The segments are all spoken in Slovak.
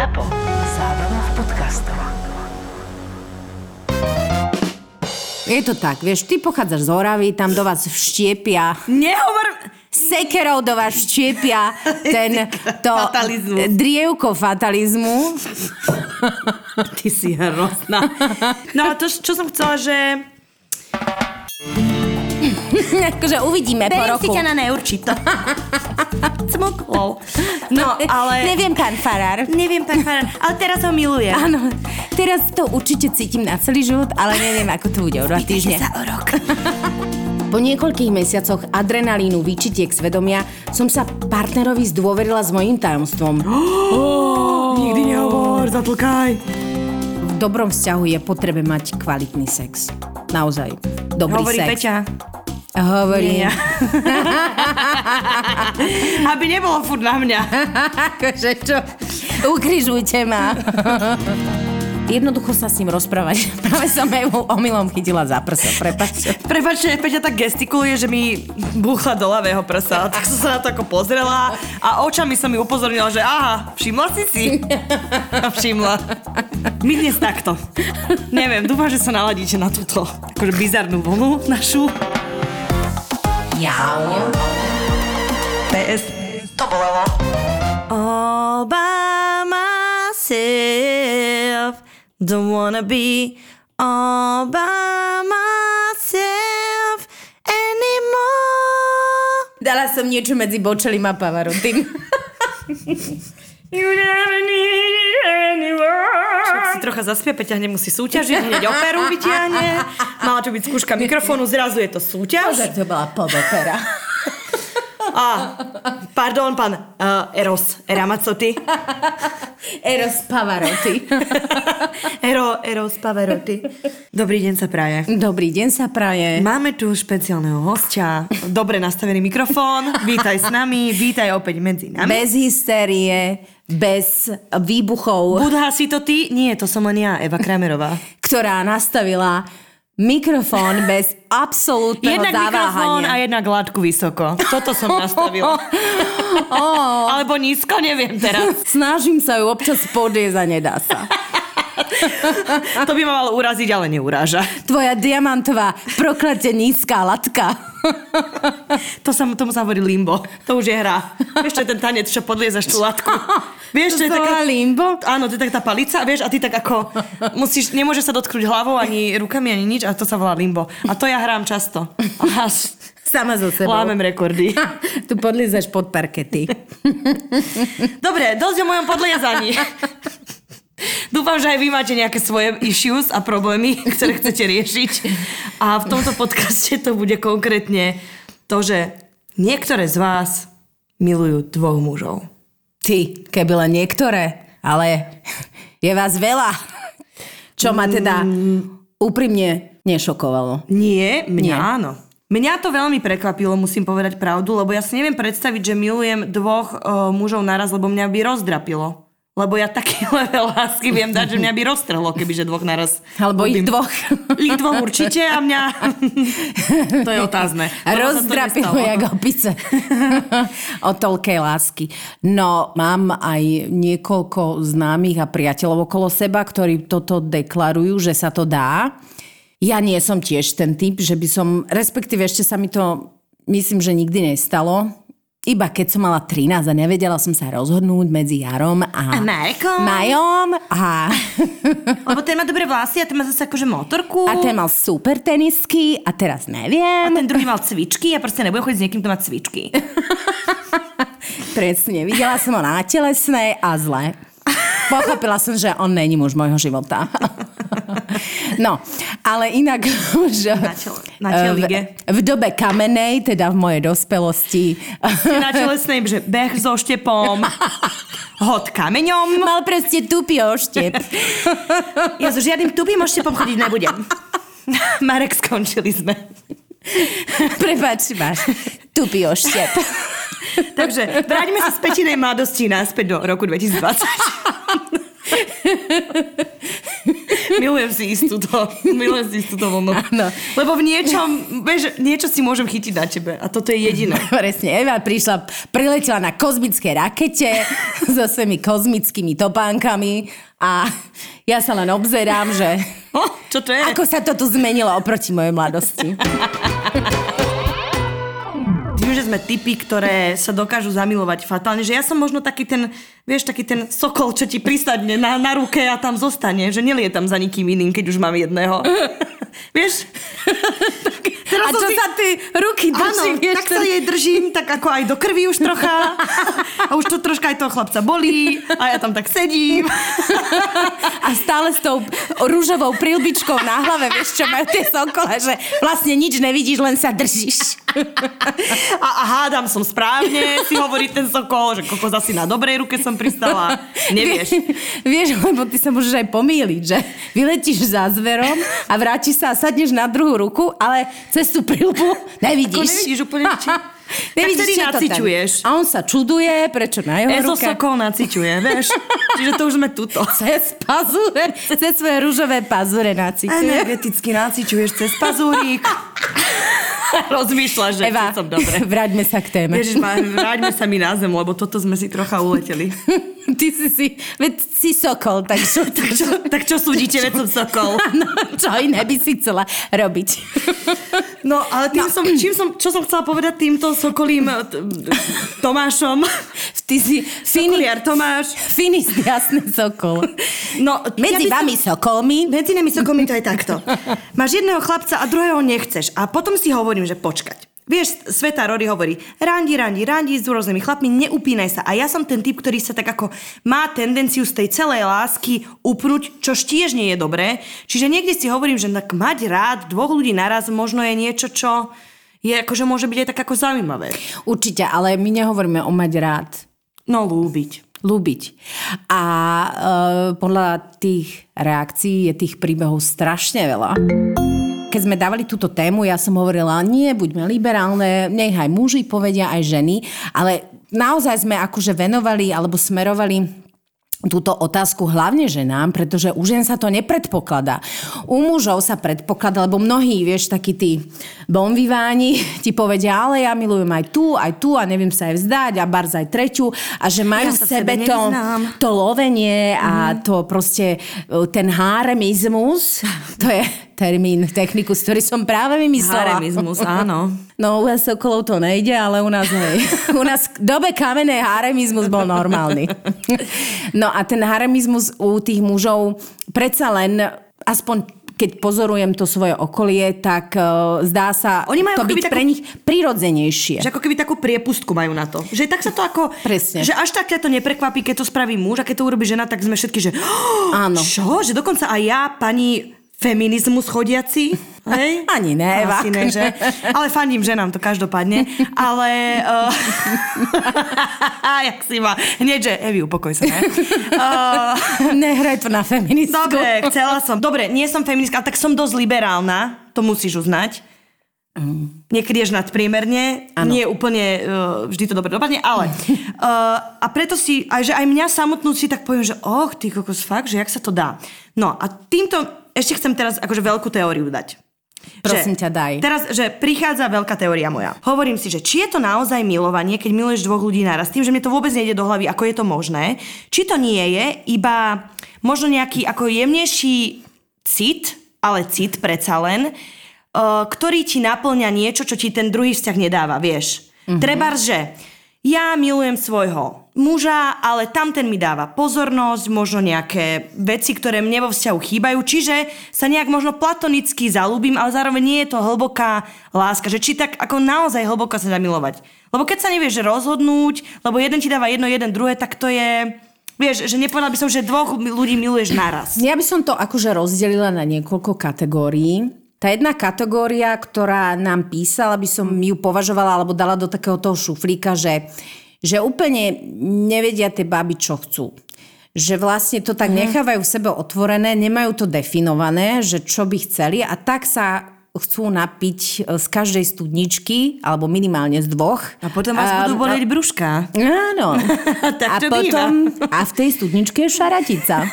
ZAPO. Zábrná v podcastov. Je to tak, vieš, ty pochádzaš z Oravy, tam do vás vštiepia, Nehovor... sekerou do vás vštiepia ten, to Fatalizmus. drievko fatalizmu. Ty si hrozná. No a to, čo som chcela, že... akože uvidíme po Beriem roku. si ťa na neurčito. Cmokol. No, ale... Neviem, pán Farár. Neviem, pán Farán, ale teraz ho milujem. Áno, teraz to určite cítim na celý život, ale neviem, ako to bude o dva týždne. sa o rok. Po niekoľkých mesiacoch adrenalínu, výčitiek svedomia som sa partnerovi zdôverila s mojím tajomstvom. Nikdy nehovor, zatlkaj. V dobrom vzťahu je potrebe mať kvalitný sex. Naozaj. Dobrý Hovorí sex. Peťa. Hovorí. Nie ja. Aby nebolo furt na mňa. akože čo? Ukrižujte ma. Jednoducho sa s ním rozprávať. Práve som Evu omylom chytila za prso, prepačte. Prepačte, Peťa tak gestikuluje, že mi búchla do ľavého prsa. Tak som sa na to ako pozrela a očami som mi upozornila, že aha, všimla si si? A všimla. My dnes takto. Neviem, dúfam, že sa naladíte na túto akože bizarnú vlnu našu. Jau. PS. To bolelo. All by myself. Don't wanna be all by myself anymore. Dala som niečo medzi Bočelim a Pavarotým. You never need it anymore. Však si trocha zaspie, Peťa nemusí súťažiť, hneď operu vyťahne. Mala to byť skúška mikrofónu, zrazu je to súťaž. Že to bola podopera. A, pardon, pán uh, Eros Ramazzotti. Eros Pavaroty. Ero, Eros Pavarotti. Dobrý deň sa praje. Dobrý deň sa praje. Máme tu špeciálneho hostia, dobre nastavený mikrofón, vítaj s nami, vítaj opäť medzi nami. Bez hystérie, bez výbuchov, Budha si to ty? Nie, to som len ja, Eva Kramerová. ktorá nastavila mikrofón bez absolútneho Jednak mikrofón a zaváhania. jednak látku vysoko. Toto som nastavila. Alebo nízko, neviem teraz. Snažím sa ju občas podliezť a nedá sa. To by ma malo uraziť, ale neuráža. Tvoja diamantová proklate nízka latka. To sa, tomu sa hovorí limbo. To už je hra. Vieš, čo je ten tanec, čo podliezaš tú latku. Vieš, čo je taká... limbo? Áno, to je tak tá palica, vieš, a ty tak ako... Musíš, nemôže sa dotknúť hlavou, ani rukami, ani nič, a to sa volá limbo. A to ja hrám často. A až Sama so sebou. lámem rekordy. Tu podliezaš pod parkety. Dobre, dosť o mojom podliezaní. Dúfam, že aj vy máte nejaké svoje issues a problémy, ktoré chcete riešiť. A v tomto podcaste to bude konkrétne to, že niektoré z vás milujú dvoch mužov. Ty, keby len niektoré, ale je vás veľa. Čo ma teda úprimne nešokovalo. Nie, mňa Nie. áno. Mňa to veľmi prekvapilo, musím povedať pravdu, lebo ja si neviem predstaviť, že milujem dvoch uh, mužov naraz, lebo mňa by rozdrapilo. Lebo ja taký level lásky viem dať, že mňa by roztrhlo, kebyže dvoch naraz. Alebo ich dvoch. Ich dvoch určite a mňa... to je otázne. Rozdrapilo jak opice. o toľkej lásky. No, mám aj niekoľko známych a priateľov okolo seba, ktorí toto deklarujú, že sa to dá. Ja nie som tiež ten typ, že by som, respektíve ešte sa mi to, myslím, že nikdy nestalo. Iba keď som mala 13 a nevedela som sa rozhodnúť medzi Jarom a... A Markom? Majom a... Lebo ten má dobré vlasy a ten má zase akože motorku. A ten mal super tenisky a teraz neviem. a ten druhý mal cvičky a proste nebudem chodiť s niekým, kto má cvičky. Presne, videla som ho na telesnej a zle. Pochopila som, že on není muž môjho života. No, ale inak už Na čele- na v, v dobe kamenej, teda v mojej dospelosti, Na telesnej, že beh so štepom, hod kameňom. mal proste tupý oštep. Ja so žiadnym tupým oštepom chodiť nebudem. Marek, skončili sme. Prepač, máš tupý oštep. Takže vráťme sa z petinej mladosti naspäť do roku 2020. Milujem si istú to. Milujem si istú to vlnu. Áno. Lebo v niečom, vieš, niečo si môžem chytiť na tebe. A toto je jediné. Presne, Eva prišla, priletela na kozmické rakete so svojimi kozmickými topánkami a ja sa len obzerám, že O, čo to je? ako sa to tu zmenilo oproti mojej mladosti. Tým, že sme typy, ktoré sa dokážu zamilovať fatálne, že ja som možno taký ten, vieš, taký ten sokol, čo ti prisadne na, na ruke a tam zostane, že nelietam za nikým iným, keď už mám jedného. vieš? A čo si- sa ty ruky Áno, drží, vieš? tak sa jej držím, tak ako aj do krvi už trocha. A už to troška aj toho chlapca bolí. A ja tam tak sedím. A stále s tou rúžovou prilbičkou na hlave, vieš, čo majú tie sokole, že vlastne nič nevidíš, len sa držíš. A, a hádam som správne, si hovorí ten sokol, že kokos asi na dobrej ruke som pristala. Nevieš. Vieš, lebo ty sa môžeš aj pomýliť, že vyletíš za zverom a vrátiš sa a sadneš na druhú ruku, ale cez tú prilbu nevidíš. Ako nevidíš úplne nič. Nevidíš, čo naciťuješ. A on sa čuduje, prečo na jeho Ezo ruke. sokol naciťuje, vieš. Čiže to už sme tuto. Cez pazúre, cez svoje rúžové pazúre naciťuje. Energeticky naciťuješ cez pazúrik. Rozmýšľaš, že Eva, som dobre. vráťme sa k téme. Ježiš, vráťme sa mi na zem, lebo toto sme si trocha uleteli. Ty si si, veď si sokol, tak čo, tak čo, Tak čo súdite, veď som sokol? no, čo iné by si chcela robiť? No, ale tým som, čím som, čo som chcela povedať týmto sokolím eh, Tomášom? Ty si fini, Sokoliar Tomáš. finis jasný sokol. No, Medzi ja by som- vami sokolmi Medzi nami sokolmi to je takto. Máš jedného chlapca a druhého nechceš. A potom si hovorím, že počkať. Vieš, Sveta Rory hovorí, randi, randi, randi s rôznymi chlapmi, neupínaj sa. A ja som ten typ, ktorý sa tak ako má tendenciu z tej celej lásky upnúť, čo tiež nie je dobré. Čiže niekde si hovorím, že tak mať rád dvoch ľudí naraz možno je niečo, čo je akože môže byť aj tak ako zaujímavé. Určite, ale my nehovoríme o mať rád. No, lúbiť. Ľúbiť. A e, podľa tých reakcií je tých príbehov strašne veľa. Keď sme dávali túto tému, ja som hovorila, nie, buďme liberálne, nech aj muži povedia, aj ženy, ale naozaj sme akože venovali alebo smerovali túto otázku hlavne ženám, pretože u žien sa to nepredpokladá. U mužov sa predpokladá, lebo mnohí, vieš, takí tí bonviváni ti povedia, ale ja milujem aj tu, aj tu a neviem sa aj vzdať a barz aj treťu a že majú Ja v sebe sebe to, to lovenie a to proste e, ten háremizmus, to je termín, technikus, ktorý som práve vymyslela. Haremizmus, áno. No u nás Sokolov to nejde, ale u nás hej. U nás v dobe kamenej haremizmus bol normálny. No a ten haremizmus u tých mužov predsa len, aspoň keď pozorujem to svoje okolie, tak uh, zdá sa Oni majú to byť takú- pre nich prirodzenejšie. Že ako keby takú priepustku majú na to. Že tak sa to ako... Presne. Že až tak ťa to neprekvapí, keď to spraví muž a keď to urobí žena, tak sme všetky, že... Áno. Čo? Že dokonca aj ja, pani feminizmus chodiaci, hej? Ani ne, Asi ne, že? Ale fandím ženám to každopádne. Ale... Uh, jak si ma... Hneď, že Evi, upokoj sa, ne? Uh, Nehraj to na feministku. dobre, chcela som. Dobre, nie som feministka, ale tak som dosť liberálna. To musíš uznať. Niekedy až nadpriemerne, Áno. nie úplne uh, vždy to dobre dopadne, ale uh, a preto si, aj, že aj mňa samotnú si tak poviem, že och, ty kokos, fakt, že jak sa to dá. No a týmto ešte chcem teraz akože veľkú teóriu dať. Prosím Že ťa, daj. Teraz, že prichádza veľká teória moja. Hovorím si, že či je to naozaj milovanie, keď miluješ dvoch ľudí naraz, tým, že mne to vôbec nejde do hlavy, ako je to možné. Či to nie je iba možno nejaký ako jemnejší cit, ale cit predsa len, uh, ktorý ti naplňa niečo, čo ti ten druhý vzťah nedáva, vieš. Mm-hmm. Trebárs, že ja milujem svojho muža, ale tamten mi dáva pozornosť, možno nejaké veci, ktoré mne vo vzťahu chýbajú, čiže sa nejak možno platonicky zalúbim, ale zároveň nie je to hlboká láska, že či tak ako naozaj hlboko sa dá milovať. Lebo keď sa nevieš rozhodnúť, lebo jeden ti dáva jedno, jeden druhé, tak to je... Vieš, že nepovedala by som, že dvoch ľudí miluješ naraz. Ja by som to akože rozdelila na niekoľko kategórií. Tá jedna kategória, ktorá nám písala, by som ju považovala alebo dala do takého toho šuflíka, že, že úplne nevedia tie baby, čo chcú. Že vlastne to tak nechávajú v sebe otvorené, nemajú to definované, že čo by chceli a tak sa chcú napiť z každej studničky, alebo minimálne z dvoch. A potom vás budú bolieť brúška. Áno. Tak a to potom, a v tej studničke je šaratica.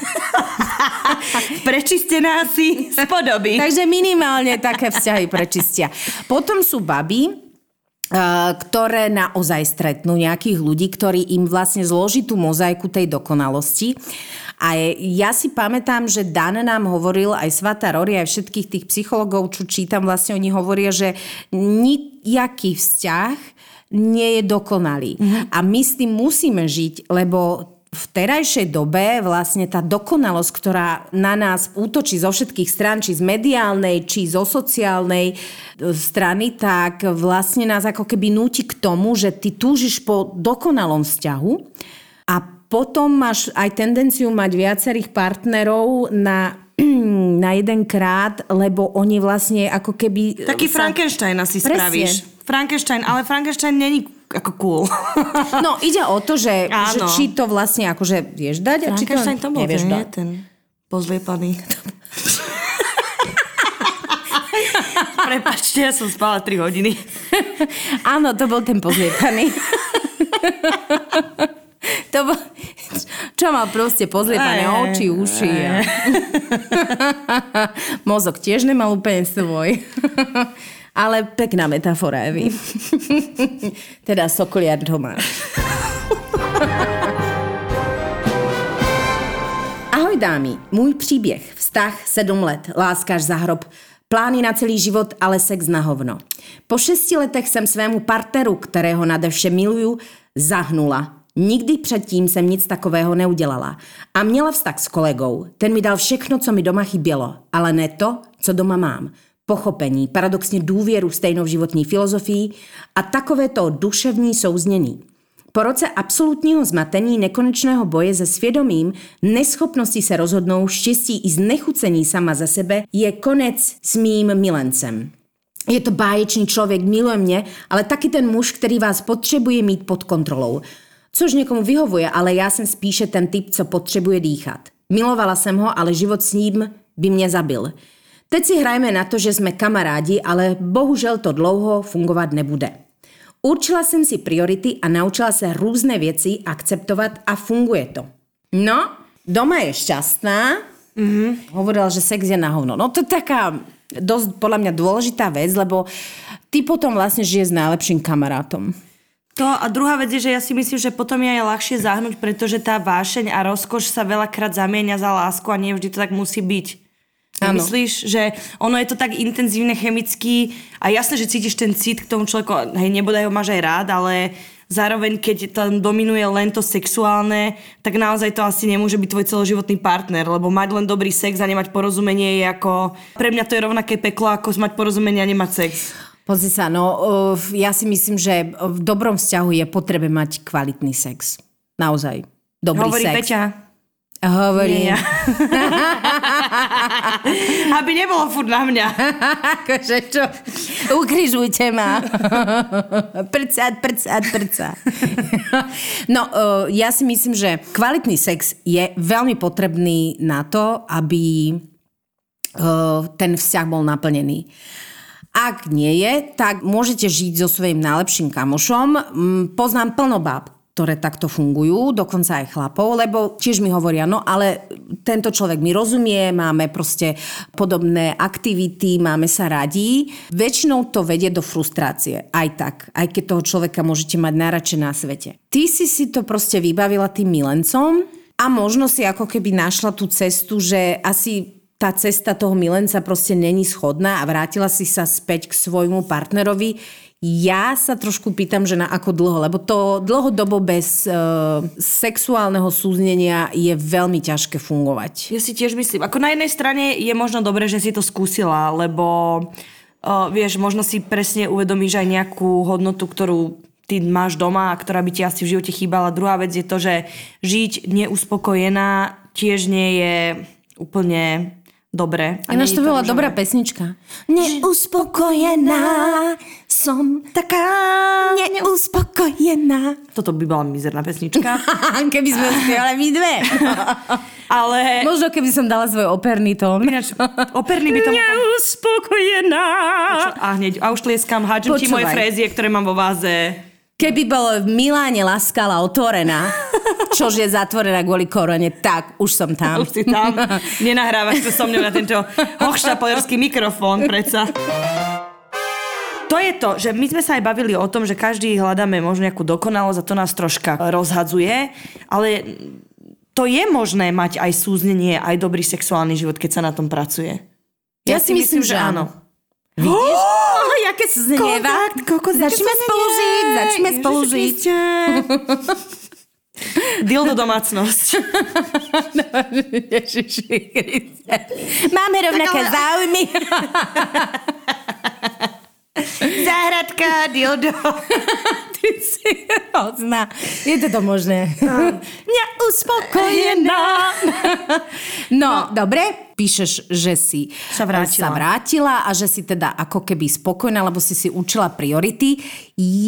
Prečistená si z podoby. Takže minimálne také vzťahy prečistia. Potom sú baby, eh, ktoré naozaj stretnú nejakých ľudí, ktorí im vlastne zloží tú mozaiku tej dokonalosti. A ja si pamätám, že Dan nám hovoril, aj Svata Rory, aj všetkých tých psychologov, čo čítam, vlastne oni hovoria, že nejaký vzťah nie je dokonalý. Mm-hmm. A my s tým musíme žiť, lebo v terajšej dobe vlastne tá dokonalosť, ktorá na nás útočí zo všetkých strán, či z mediálnej, či zo sociálnej e, strany, tak vlastne nás ako keby núti k tomu, že ty túžiš po dokonalom vzťahu a potom máš aj tendenciu mať viacerých partnerov na na jeden krát, lebo oni vlastne ako keby... Taký sa... Frankenstein asi Presne. spravíš. Frankenstein, ale Frankenstein není ako cool. No, ide o to, že, že či to vlastne akože vieš dať a či to, to bol nevieš ten, dať. ten pozliepaný. Prepačte, ja som spala 3 hodiny. Áno, to bol ten pozliepaný. to bol, čo mal proste pozliepané oči, uši. A... Mozog tiež nemal úplne svoj. Ale pekná metafora, Evi. teda sokoliar doma. Ahoj dámy, můj příběh, vztah 7 let, láskáš za hrob, plány na celý život, ale sex na hovno. Po šesti letech jsem svému partneru, kterého nade vše miluju, zahnula. Nikdy předtím jsem nic takového neudělala. A měla vztah s kolegou. Ten mi dal všechno, co mi doma chybělo, ale ne to, co doma mám. Pochopení, paradoxně důvěru stejnou životní filozofii a takovéto duševní souznění. Po roce absolutního zmatení, nekonečného boje se svědomím, neschopnosti se rozhodnout, štěstí i znechucení sama za sebe, je konec s mým milencem. Je to báječný člověk, miluje mě, ale taky ten muž, který vás potřebuje mít pod kontrolou. Což někomu vyhovuje, ale já jsem spíše ten typ, co potřebuje dýchat. Milovala jsem ho, ale život s ním by mě zabil. Teď si hrajeme na to, že jsme kamarádi, ale bohužel to dlouho fungovat nebude. Určila jsem si priority a naučila se různé věci akceptovat a funguje to. No, doma je šťastná. Mm-hmm. Hovorila, že sex je na hovno. No to je taká dosť podľa mňa dôležitá vec, lebo ty potom vlastne žije s najlepším kamarátom. To a druhá vec je, že ja si myslím, že potom je aj ľahšie zahnúť, pretože tá vášeň a rozkoš sa veľakrát zamienia za lásku a nie vždy to tak musí byť. Ano. Myslíš, že ono je to tak intenzívne chemicky a jasné, že cítiš ten cit k tomu človeku, hej, nebodaj ho máš aj rád, ale zároveň, keď tam dominuje len to sexuálne, tak naozaj to asi nemôže byť tvoj celoživotný partner, lebo mať len dobrý sex a nemať porozumenie je ako... Pre mňa to je rovnaké peklo, ako mať porozumenie a nemať sex. Pozri sa, no ja si myslím, že v dobrom vzťahu je potrebe mať kvalitný sex. Naozaj. Dobrý Hovorí sex. Peťa. Hovorí. ja. Aby nebolo furt na mňa. akože čo? Ukrižujte ma. prcať, prcať, prcať. no, ja si myslím, že kvalitný sex je veľmi potrebný na to, aby ten vzťah bol naplnený. Ak nie je, tak môžete žiť so svojím najlepším kamošom. Mm, poznám plno báb, ktoré takto fungujú, dokonca aj chlapov, lebo tiež mi hovoria, no ale tento človek mi rozumie, máme proste podobné aktivity, máme sa radí. Väčšinou to vedie do frustrácie, aj tak, aj keď toho človeka môžete mať najradšej na svete. Ty si si to proste vybavila tým milencom a možno si ako keby našla tú cestu, že asi tá cesta toho milenca proste není schodná a vrátila si sa späť k svojmu partnerovi. Ja sa trošku pýtam, že na ako dlho, lebo to dlhodobo bez e, sexuálneho súznenia je veľmi ťažké fungovať. Ja si tiež myslím. Ako na jednej strane je možno dobré, že si to skúsila, lebo uh, vieš, možno si presne uvedomíš aj nejakú hodnotu, ktorú ty máš doma a ktorá by ti asi v živote chýbala. Druhá vec je to, že žiť neuspokojená tiež nie je úplne dobre. Ináč to bola dobrá pesnička. Neuspokojená som taká neuspokojená. Toto by bola mizerná pesnička. keby sme spievali my dve. Ale... Možno keby som dala svoj operný tón. Ináč, operný by to... Neuspokojená. A hneď, a už tlieskam, hádžem ti moje frézie, ktoré mám vo váze. Keby bolo v Miláne Laskala otvorená, čož je zatvorená kvôli korone, tak už som tam. Už si tam. Nenahrávaš to so mnou na tento hochštapolerský mikrofón, predsa. To je to, že my sme sa aj bavili o tom, že každý hľadáme možno nejakú dokonalosť a to nás troška rozhadzuje, ale to je možné mať aj súznenie, aj dobrý sexuálny život, keď sa na tom pracuje. Ja si myslím, že áno. Vidíš? Oh, jaké sa znieva. Začneme spolu žiť, začneme spolu žiť. Dildo domácnosť. Kriste. Máme rovnaké ale- záujmy. Záhradka, dildo. Ty si hrozná. Je to to možné. Neuspokojená. No, dobre. Píšeš, že si Sa vrátila. sa vrátila a že si teda ako keby spokojná, lebo si si učila priority.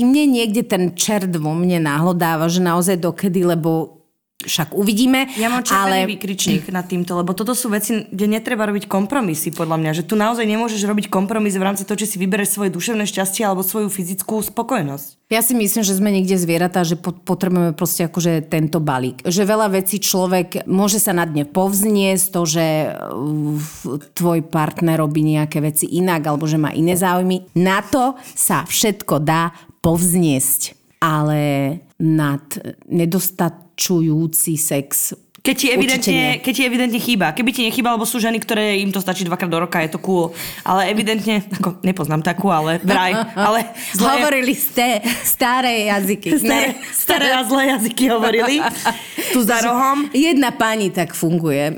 Mne niekde ten čert vo mne náhlodáva, že naozaj dokedy, lebo však uvidíme. Ja mám červený ale... výkričník nad týmto, lebo toto sú veci, kde netreba robiť kompromisy, podľa mňa. Že tu naozaj nemôžeš robiť kompromis v rámci toho, či si vybereš svoje duševné šťastie alebo svoju fyzickú spokojnosť. Ja si myslím, že sme niekde zvieratá, že po- potrebujeme proste akože tento balík. Že veľa vecí človek môže sa na dne povzniesť, to, že uh, tvoj partner robí nejaké veci inak, alebo že má iné záujmy. Na to sa všetko dá povzniesť. Ale nad nedostačujúci sex Keď ti, evidentne, keď ti evidentne chýba. Keby ti nechýba, lebo sú ženy, ktoré im to stačí dvakrát do roka, je to cool. Ale evidentne, ako nepoznám takú, ale vraj. Ale zlé, Hovorili ste staré jazyky. staré, staré a zlé jazyky hovorili. Tu za rohom. Jedna pani tak funguje.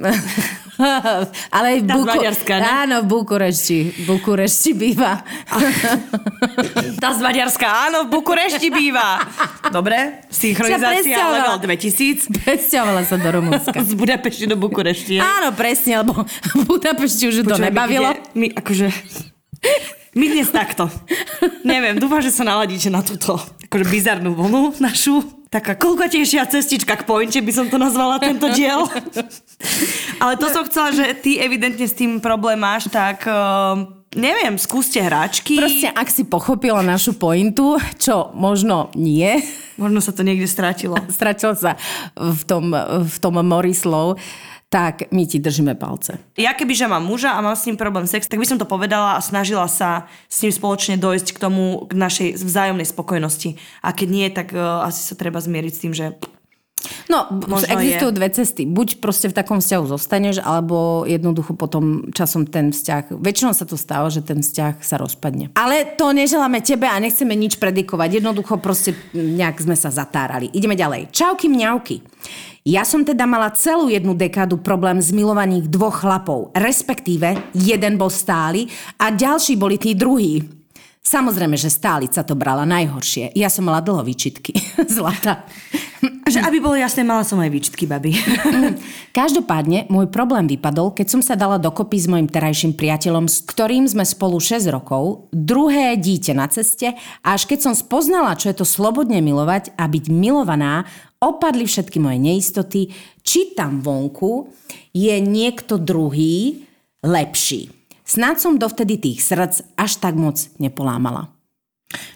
Ale v z Maďarska, ne? Áno, v Bukurešti. V Bukurešti býva. Tá z Maďarska, áno, v Bukurešti býva. Dobre, synchronizácia level presťahovala. 2000. Presťahovala sa do Rumunska. Z Budapešti do Bukurešti. Áno, presne, lebo Budapešti už ju to nebavilo. My, my akože... My dnes takto. Neviem, dúfam, že sa naladíte na túto akože bizarnú vlnu našu. Taká kolkatejšia cestička k pointe by som to nazvala tento diel. Ale to som chcela, že ty evidentne s tým problém máš, tak uh, neviem, skúste hráčky. Proste, ak si pochopila našu pointu, čo možno nie, Možno sa to niekde strátilo. stratila sa v tom, v tom mori slov, tak my ti držíme palce. Ja keby, že mám muža a mám s ním problém sex, tak by som to povedala a snažila sa s ním spoločne dojsť k tomu, k našej vzájomnej spokojnosti. A keď nie, tak uh, asi sa treba zmieriť s tým, že No, Možno existujú je. dve cesty. Buď proste v takom vzťahu zostaneš, alebo jednoducho potom časom ten vzťah, väčšinou sa to stáva, že ten vzťah sa rozpadne. Ale to neželáme tebe a nechceme nič predikovať. Jednoducho proste nejak sme sa zatárali. Ideme ďalej. Čauky mňauky. Ja som teda mala celú jednu dekádu problém s milovaním dvoch chlapov. Respektíve, jeden bol stály a ďalší boli tí druhí. Samozrejme, že stálica to brala najhoršie. Ja som mala dlho výčitky. Zlata. Že aby bolo jasné, mala som aj výčitky, babi. Každopádne, môj problém vypadol, keď som sa dala dokopy s mojim terajším priateľom, s ktorým sme spolu 6 rokov, druhé dieťa na ceste a až keď som spoznala, čo je to slobodne milovať a byť milovaná, opadli všetky moje neistoty, či tam vonku je niekto druhý lepší. Snáď som dovtedy tých srdc až tak moc nepolámala.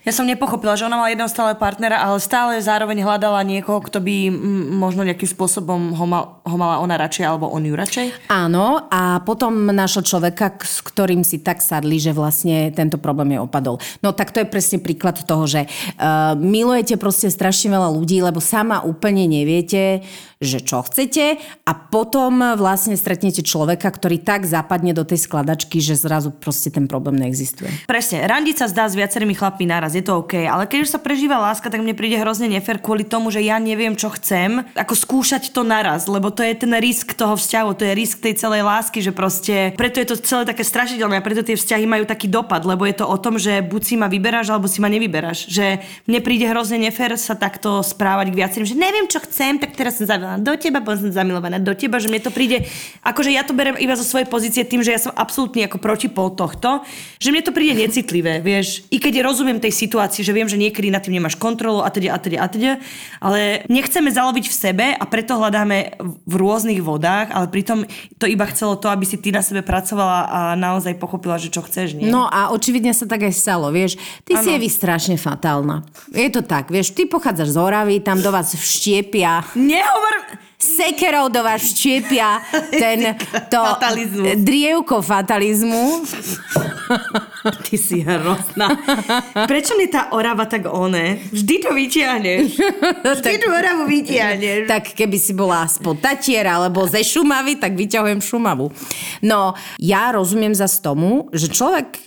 Ja som nepochopila, že ona mala jedného stále partnera, ale stále zároveň hľadala niekoho, kto by možno nejakým spôsobom ho, mal, ho mala ona radšej, alebo on ju radšej. Áno, a potom našla človeka, s ktorým si tak sadli, že vlastne tento problém je opadol. No tak to je presne príklad toho, že uh, milujete proste strašne veľa ľudí, lebo sama úplne neviete, že čo chcete a potom vlastne stretnete človeka, ktorý tak zapadne do tej skladačky, že zrazu proste ten problém neexistuje. Presne, randiť sa zdá s viacerými chlapmi naraz, je to OK, ale keď už sa prežíva láska, tak mne príde hrozne nefer kvôli tomu, že ja neviem, čo chcem, ako skúšať to naraz, lebo to je ten risk toho vzťahu, to je risk tej celej lásky, že proste, preto je to celé také strašidelné a preto tie vzťahy majú taký dopad, lebo je to o tom, že buď si ma vyberáš, alebo si ma nevyberáš. Že mne príde hrozne nefer sa takto správať k viacerým, že neviem, čo chcem, tak teraz som zamilovaná do teba, potom som zamilovaná do teba, že mne to príde, akože ja to berem iba zo svojej pozície tým, že ja som absolútny ako protipol tohto, že mne to príde necitlivé, vieš. I keď rozumiem rozumiem tej situácii, že viem, že niekedy nad tým nemáš kontrolu a teda a teda a teda, ale nechceme zaloviť v sebe a preto hľadáme v rôznych vodách, ale pritom to iba chcelo to, aby si ty na sebe pracovala a naozaj pochopila, že čo chceš, nie? No a očividne sa tak aj stalo, vieš. Ty si je vy strašne fatálna. Je to tak, vieš, ty pochádzaš z Oravy, tam do vás vštiepia Nehovor... sekerou do vás vštiepia ten to Fatalizmus. drievko fatalizmu. Ty si hrozná. Prečo mi tá orava tak one? Vždy to vytiahneš. Vždy tú oravu vytiahneš. Tak keby si bola spod Tatier alebo ze Šumavy, tak vyťahujem Šumavu. No, ja rozumiem zase tomu, že človek,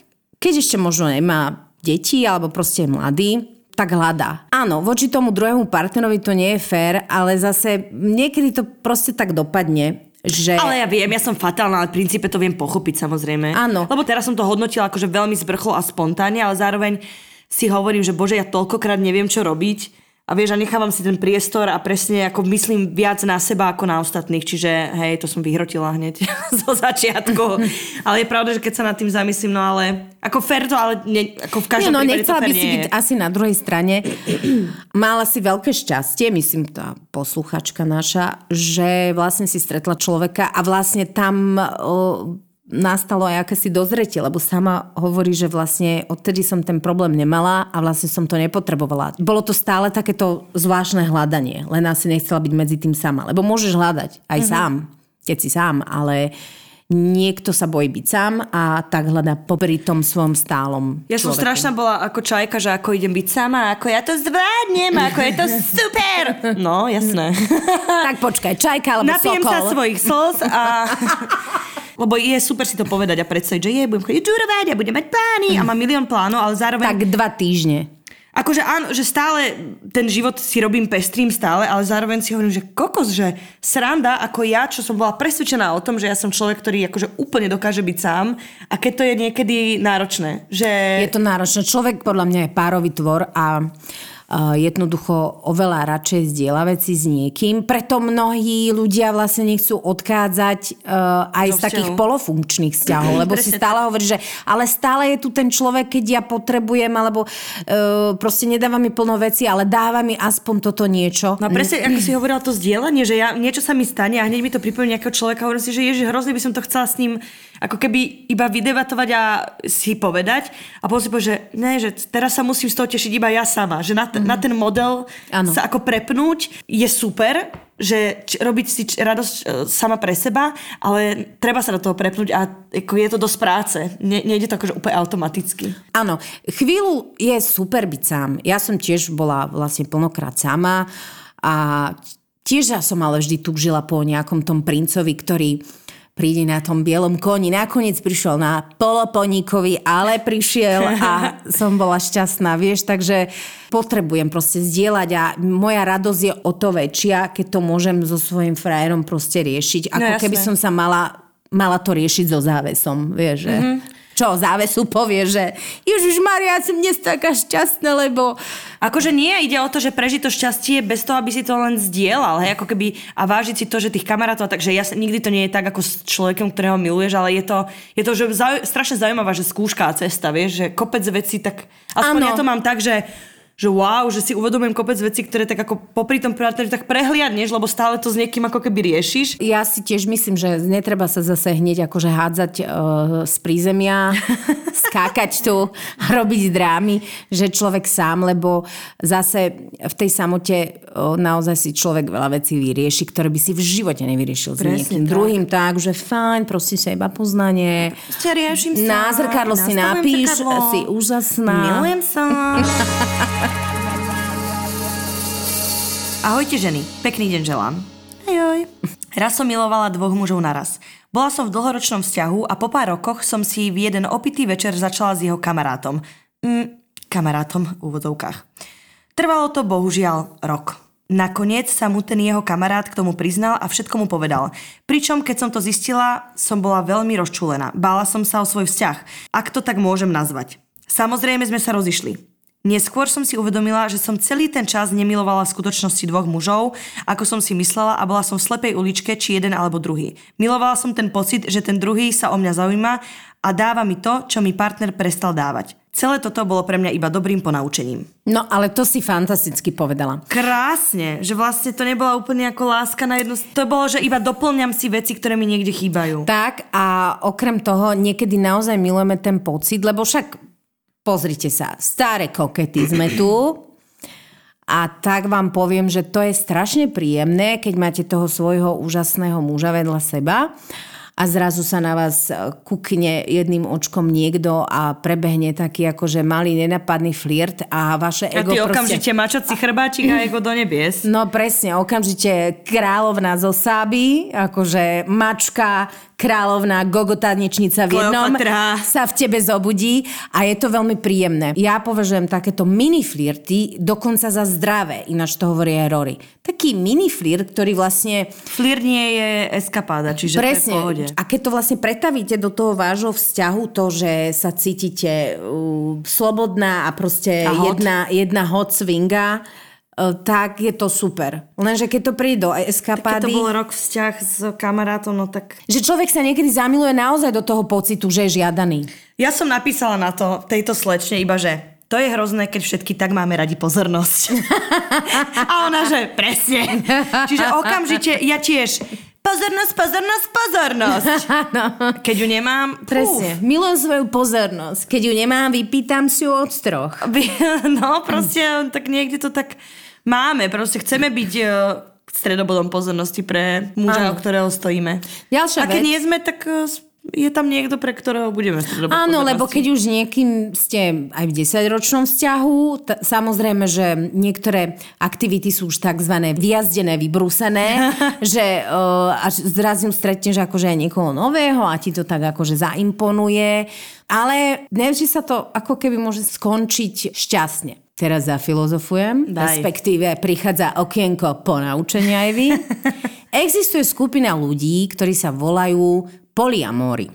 keď ešte možno nemá deti alebo proste je mladý, tak hľadá. Áno, voči tomu druhému partnerovi to nie je fér, ale zase niekedy to proste tak dopadne, že... Ale ja viem, ja som fatálna, ale v princípe to viem pochopiť samozrejme. Áno. Lebo teraz som to hodnotila akože veľmi zbrchlo a spontánne, ale zároveň si hovorím, že bože, ja toľkokrát neviem, čo robiť. A vieš, a nechávam si ten priestor a presne ako myslím viac na seba ako na ostatných. Čiže hej, to som vyhrotila hneď zo začiatku. ale je pravda, že keď sa nad tým zamyslím, no ale ako fair to, ale ne, ako v každom Nie, no prípade nechcela by si byť asi na druhej strane. Mala si veľké šťastie, myslím tá posluchačka naša, že vlastne si stretla človeka a vlastne tam o, nastalo aj akési dozretie, lebo sama hovorí, že vlastne odtedy som ten problém nemala a vlastne som to nepotrebovala. Bolo to stále takéto zvláštne hľadanie, len asi nechcela byť medzi tým sama. Lebo môžeš hľadať aj Mhm. sám, keď si sám, ale niekto sa bojí byť sám a tak hľadá popri tom svojom stálom Ja som človeku. strašná bola ako čajka, že ako idem byť sama, ako ja to zvládnem, ako je to super. No, jasné. Tak počkaj, čajka alebo Napijem sokol. sa svojich slz a... Lebo je super si to povedať a predstaviť, že je, budem chodiť žurovať a budem mať plány a mám milión plánov, ale zároveň... Tak dva týždne. Akože áno, že stále ten život si robím pestrým stále, ale zároveň si hovorím, že kokos, že sranda ako ja, čo som bola presvedčená o tom, že ja som človek, ktorý akože úplne dokáže byť sám a keď to je niekedy náročné, že... Je to náročné. Človek podľa mňa je párový tvor a uh, jednoducho oveľa radšej zdieľa veci s niekým. Preto mnohí ľudia vlastne nechcú odchádzať uh, aj Do z takých vzťahu. polofunkčných vzťahov, lebo si stále hovorí, že ale stále je tu ten človek, keď ja potrebujem, alebo uh, proste nedáva mi plno veci, ale dáva mi aspoň toto niečo. No presne, ako si hovorila to zdieľanie, že ja, niečo sa mi stane a hneď mi to pripomína nejakého človeka, hovorím si, že ježiš, hrozne by som to chcela s ním ako keby iba vydebatovať a si povedať a potom si povie, že ne, že teraz sa musím z toho tešiť iba ja sama, že na, t- na ten model Áno. sa ako prepnúť je super, že č- robiť si č- radosť e, sama pre seba, ale treba sa do toho prepnúť a ako je to dosť práce. Ne, nejde to akože úplne automaticky. Áno, chvíľu je super byť sám. Ja som tiež bola vlastne plnokrát sama a tiež ja som ale vždy túžila po nejakom tom princovi, ktorý príde na tom bielom koni. Nakoniec prišiel na poloponíkovi, ale prišiel a som bola šťastná, vieš, takže potrebujem proste zdieľať a moja radosť je o to väčšia, keď to môžem so svojím frajerom proste riešiť, ako No, keby som sa mala, mala to riešiť so závesom, vieš, že... Mm-hmm čo závesu povie, že Ježiš Maria, ja som dnes taká šťastná, lebo Akože nie, ide o to, že prežiť to šťastie bez toho, aby si to len zdieľal, hej, ako keby a vážiť si to, že tých kamarátov, takže ja, nikdy to nie je tak ako s človekom, ktorého miluješ, ale je to, je to že zau, strašne zaujímavá, že skúška a cesta, vieš, že kopec vecí, tak aspoň Áno. ja to mám tak, že že wow, že si uvedomujem kopec vecí, ktoré tak ako popri tom partneri tak prehliadneš, lebo stále to s niekým ako keby riešiš. ja si tiež myslím, že netreba sa zase hneď akože hádzať uh, z prízemia, skákať tu, robiť drámy, že človek sám, lebo zase v tej samote uh, naozaj si človek veľa vecí vyrieši, ktoré by si v živote nevyriešil s Presne niekým tak. druhým tak, že fajn, proste sa iba poznanie. Proste riešim sa, Na zrkadlo si napíš, zrkadlo, si úžasná. Milujem sa. Ahojte ženy, pekný deň želám. Ajoj. Raz som milovala dvoch mužov naraz. Bola som v dlhoročnom vzťahu a po pár rokoch som si v jeden opitý večer začala s jeho kamarátom. Mm, kamarátom v úvodzovkách. Trvalo to bohužiaľ rok. Nakoniec sa mu ten jeho kamarát k tomu priznal a všetko mu povedal. Pričom, keď som to zistila, som bola veľmi rozčúlená. Bála som sa o svoj vzťah, ak to tak môžem nazvať. Samozrejme sme sa rozišli. Neskôr som si uvedomila, že som celý ten čas nemilovala v skutočnosti dvoch mužov, ako som si myslela a bola som v slepej uličke, či jeden alebo druhý. Milovala som ten pocit, že ten druhý sa o mňa zaujíma a dáva mi to, čo mi partner prestal dávať. Celé toto bolo pre mňa iba dobrým ponaučením. No, ale to si fantasticky povedala. Krásne, že vlastne to nebola úplne ako láska na jednu... To bolo, že iba doplňam si veci, ktoré mi niekde chýbajú. Tak a okrem toho niekedy naozaj milujeme ten pocit, lebo však pozrite sa, staré kokety sme tu. A tak vám poviem, že to je strašne príjemné, keď máte toho svojho úžasného muža vedľa seba a zrazu sa na vás kukne jedným očkom niekto a prebehne taký akože malý nenapadný flirt a vaše A ego ty proste... okamžite mačací chrbáčik a ego do nebies. No presne, okamžite kráľovná zo Sáby, akože mačka, kráľovná, gogotanečnica v jednom Kleopatra. sa v tebe zobudí a je to veľmi príjemné. Ja považujem takéto mini flirty dokonca za zdravé, ináč to hovorí aj Rory. Taký mini flirt, ktorý vlastne Flirt nie je eskapáda, čiže to je v Presne. pohode. A keď to vlastne pretavíte do toho vášho vzťahu, to, že sa cítite uh, slobodná a proste A hot. jedna, jedna hot swinga, uh, tak je to super. Lenže keď to príde do Keď to eskapády, bol rok vzťah s kamarátom, no tak... že človek sa niekedy zamiluje naozaj do toho pocitu, že je žiadaný. Ja som napísala na to, tejto slečne iba, že to je hrozné, keď všetky tak máme radi pozornosť. A ona, že presne. Čiže okamžite ja tiež pozornosť, pozornosť, pozornosť. Keď ju nemám, Presne. Milujem svoju pozornosť. Keď ju nemám, vypýtam si ju od troch. No, proste, tak niekde to tak máme. Proste chceme byť eh, stredobodom pozornosti pre muža, Áno. o ktorého stojíme. Ďalšia A keď vec. nie sme, tak eh, je tam niekto, pre ktorého budeme Áno, lebo pozornosti. keď už niekým ste aj v 10-ročnom vzťahu, t- samozrejme, že niektoré aktivity sú už tzv. vyjazdené, vybrúsené, že uh, až zrazu stretneš akože aj niekoho nového a ti to tak akože zaimponuje, ale nevždy sa to ako keby môže skončiť šťastne. Teraz zafilozofujem, Daj. respektíve prichádza okienko ponaučenia aj vy. Existuje skupina ľudí, ktorí sa volajú poliamóri.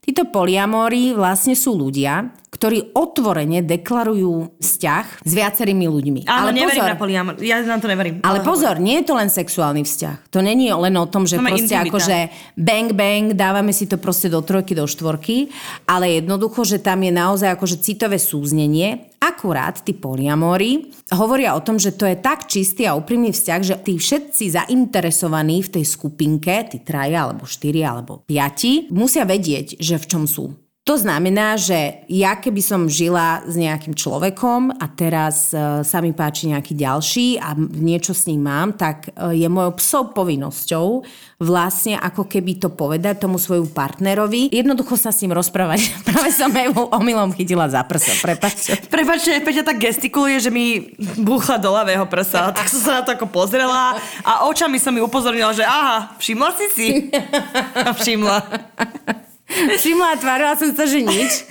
Títo poliamóri vlastne sú ľudia, ktorí otvorene deklarujú vzťah s viacerými ľuďmi. Áno, neverím pozor, na poliamor. Ja na to neverím. ale pozor, nie je to len sexuálny vzťah. To není len o tom, že To proste intimita. akože bang bang, dávame si to proste do trojky, do štvorky, ale jednoducho, že tam je naozaj akože citové súznenie. Akurát tí poliamóri hovoria o tom, že to je tak čistý a úprimný vzťah, že tí všetci zainteresovaní v tej skupinke, tí traja alebo štyri alebo piati, musia vedieť, že v čom sú. To znamená, že ja keby som žila s nejakým človekom a teraz e, sa mi páči nejaký ďalší a niečo s ním mám, tak e, je mojou psou povinnosťou vlastne ako keby to povedať tomu svoju partnerovi. Jednoducho sa s ním rozprávať. Práve som ju omylom chytila za prso, prepačte. Prepačte, Peťa tak gestikuluje, že mi búchla do ľavého prsa. Tak som sa na to ako pozrela a očami som mi upozornila, že aha, všimla si si? Všimla. Všimla, tvárila som sa, že nič.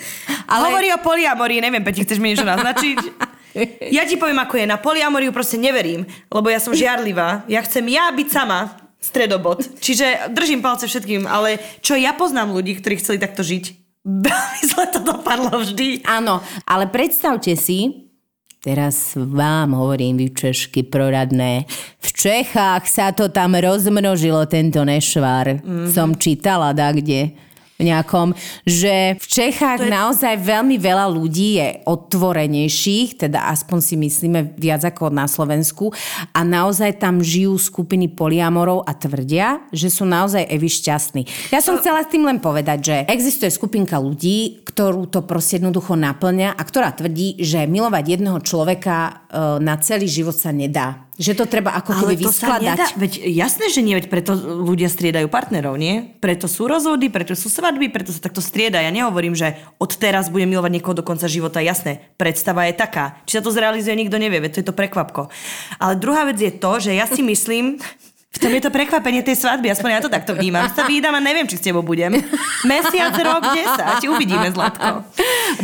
Ale... Hovorí o poliamorii, neviem, Peti, chceš mi niečo naznačiť? Ja ti poviem, ako je. Na poliamoriu proste neverím, lebo ja som žiarlivá. Ja chcem ja byť sama stredobod. Čiže držím palce všetkým, ale čo ja poznám ľudí, ktorí chceli takto žiť, veľmi zle to dopadlo vždy. Áno, ale predstavte si, teraz vám hovorím vy Češky proradné, v Čechách sa to tam rozmnožilo, tento nešvar. Mm-hmm. Som čítala da kde nejakom, že v Čechách je... naozaj veľmi veľa ľudí je otvorenejších, teda aspoň si myslíme viac ako na Slovensku a naozaj tam žijú skupiny poliamorov a tvrdia, že sú naozaj Evi šťastní. Ja som chcela s tým len povedať, že existuje skupinka ľudí, ktorú to proste jednoducho naplňa a ktorá tvrdí, že milovať jedného človeka e, na celý život sa nedá. Že to treba ako Ale keby nedá, vyskladať. veď jasné, že nie, veď preto ľudia striedajú partnerov, nie? Preto sú rozvody, preto sú svadby, preto sa takto strieda. Ja nehovorím, že od teraz budem milovať niekoho do konca života, jasné. Predstava je taká. Či sa to zrealizuje, nikto nevie, veď to je to prekvapko. Ale druhá vec je to, že ja si myslím, v tom je to prekvapenie tej svadby, aspoň ja to takto vnímam. Sa vydám a neviem, či s tebou budem. Mesiac, rok, 10. Uvidíme, Zlatko.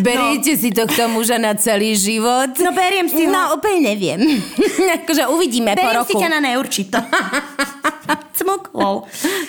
Beriete no. si tohto muža na celý život? No beriem si ho. No úplne neviem. akože uvidíme po Beriem roku. si ťa na neurčito. smog? Lol.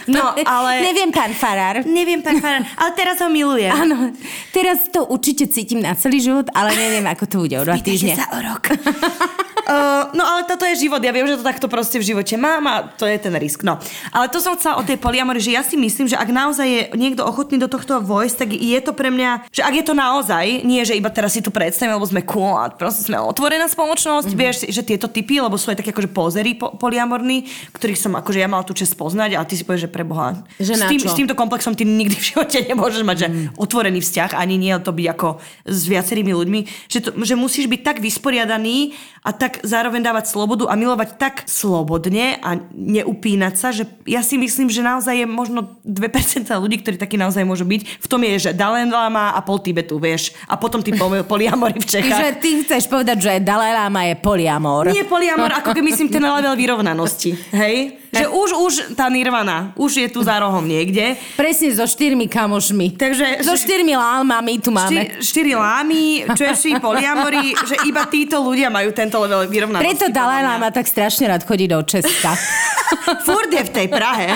No, ale... Neviem, pán Farár. Neviem, pán Farán, ale teraz ho milujem. Áno, teraz to určite cítim na celý život, ale neviem, ako to bude o dva týždne. sa o rok. Uh, no ale toto je život, ja viem, že to takto proste v živote mám a to je ten risk. No. Ale to som chcela o tej poliamore, že ja si myslím, že ak naozaj je niekto ochotný do tohto vojsť, tak je to pre mňa, že ak je to naozaj, nie že iba teraz si to predstavím, lebo sme cool a proste sme otvorená spoločnosť, mm-hmm. vieš, že tieto typy, lebo sú aj také akože pozery po, poliamorní, ktorých som akože ja mala tú čest poznať a ty si povieš, že preboha. Že s, tým, čo? s týmto komplexom ty nikdy v živote nemôžeš mať, že otvorený vzťah, ani nie to byť ako s viacerými ľuďmi, že, to, že musíš byť tak vysporiadaný a tak zároveň dávať slobodu a milovať tak slobodne a neupínať sa, že ja si myslím, že naozaj je možno 2% ľudí, ktorí takí naozaj môžu byť. V tom je, že Dalai Lama a pol Tibetu, vieš. A potom ty pol- poliamory v Čechách. ty chceš povedať, že Dalai Lama je poliamor. Nie poliamor, ako keď myslím ten level vyrovnanosti. Hej? Že už, už tá nirvana, už je tu za rohom niekde. Presne so štyrmi kamošmi. Takže So štyrmi lálmami tu máme. štyri, štyri lámy, češi, poliamory, že iba títo ľudia majú tento level vyrovnanosti. Preto mňa. Lama tak strašne rád chodí do Česka. Furt je v tej Prahe.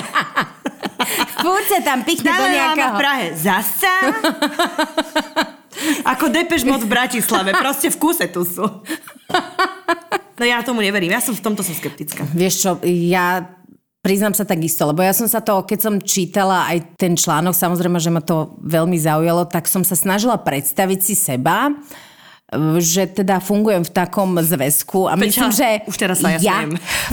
Fúr sa tam pichne do Dalaj nejakého... v Prahe zasa. Ako Depeš Mod v Bratislave. Proste v kúse tu sú. No ja tomu neverím. Ja som v tomto som skeptická. Vieš čo, ja priznám sa takisto, lebo ja som sa to, keď som čítala aj ten článok, samozrejme, že ma to veľmi zaujalo, tak som sa snažila predstaviť si seba, že teda fungujem v takom zväzku a Peťa, myslím, že už teraz sa ja ja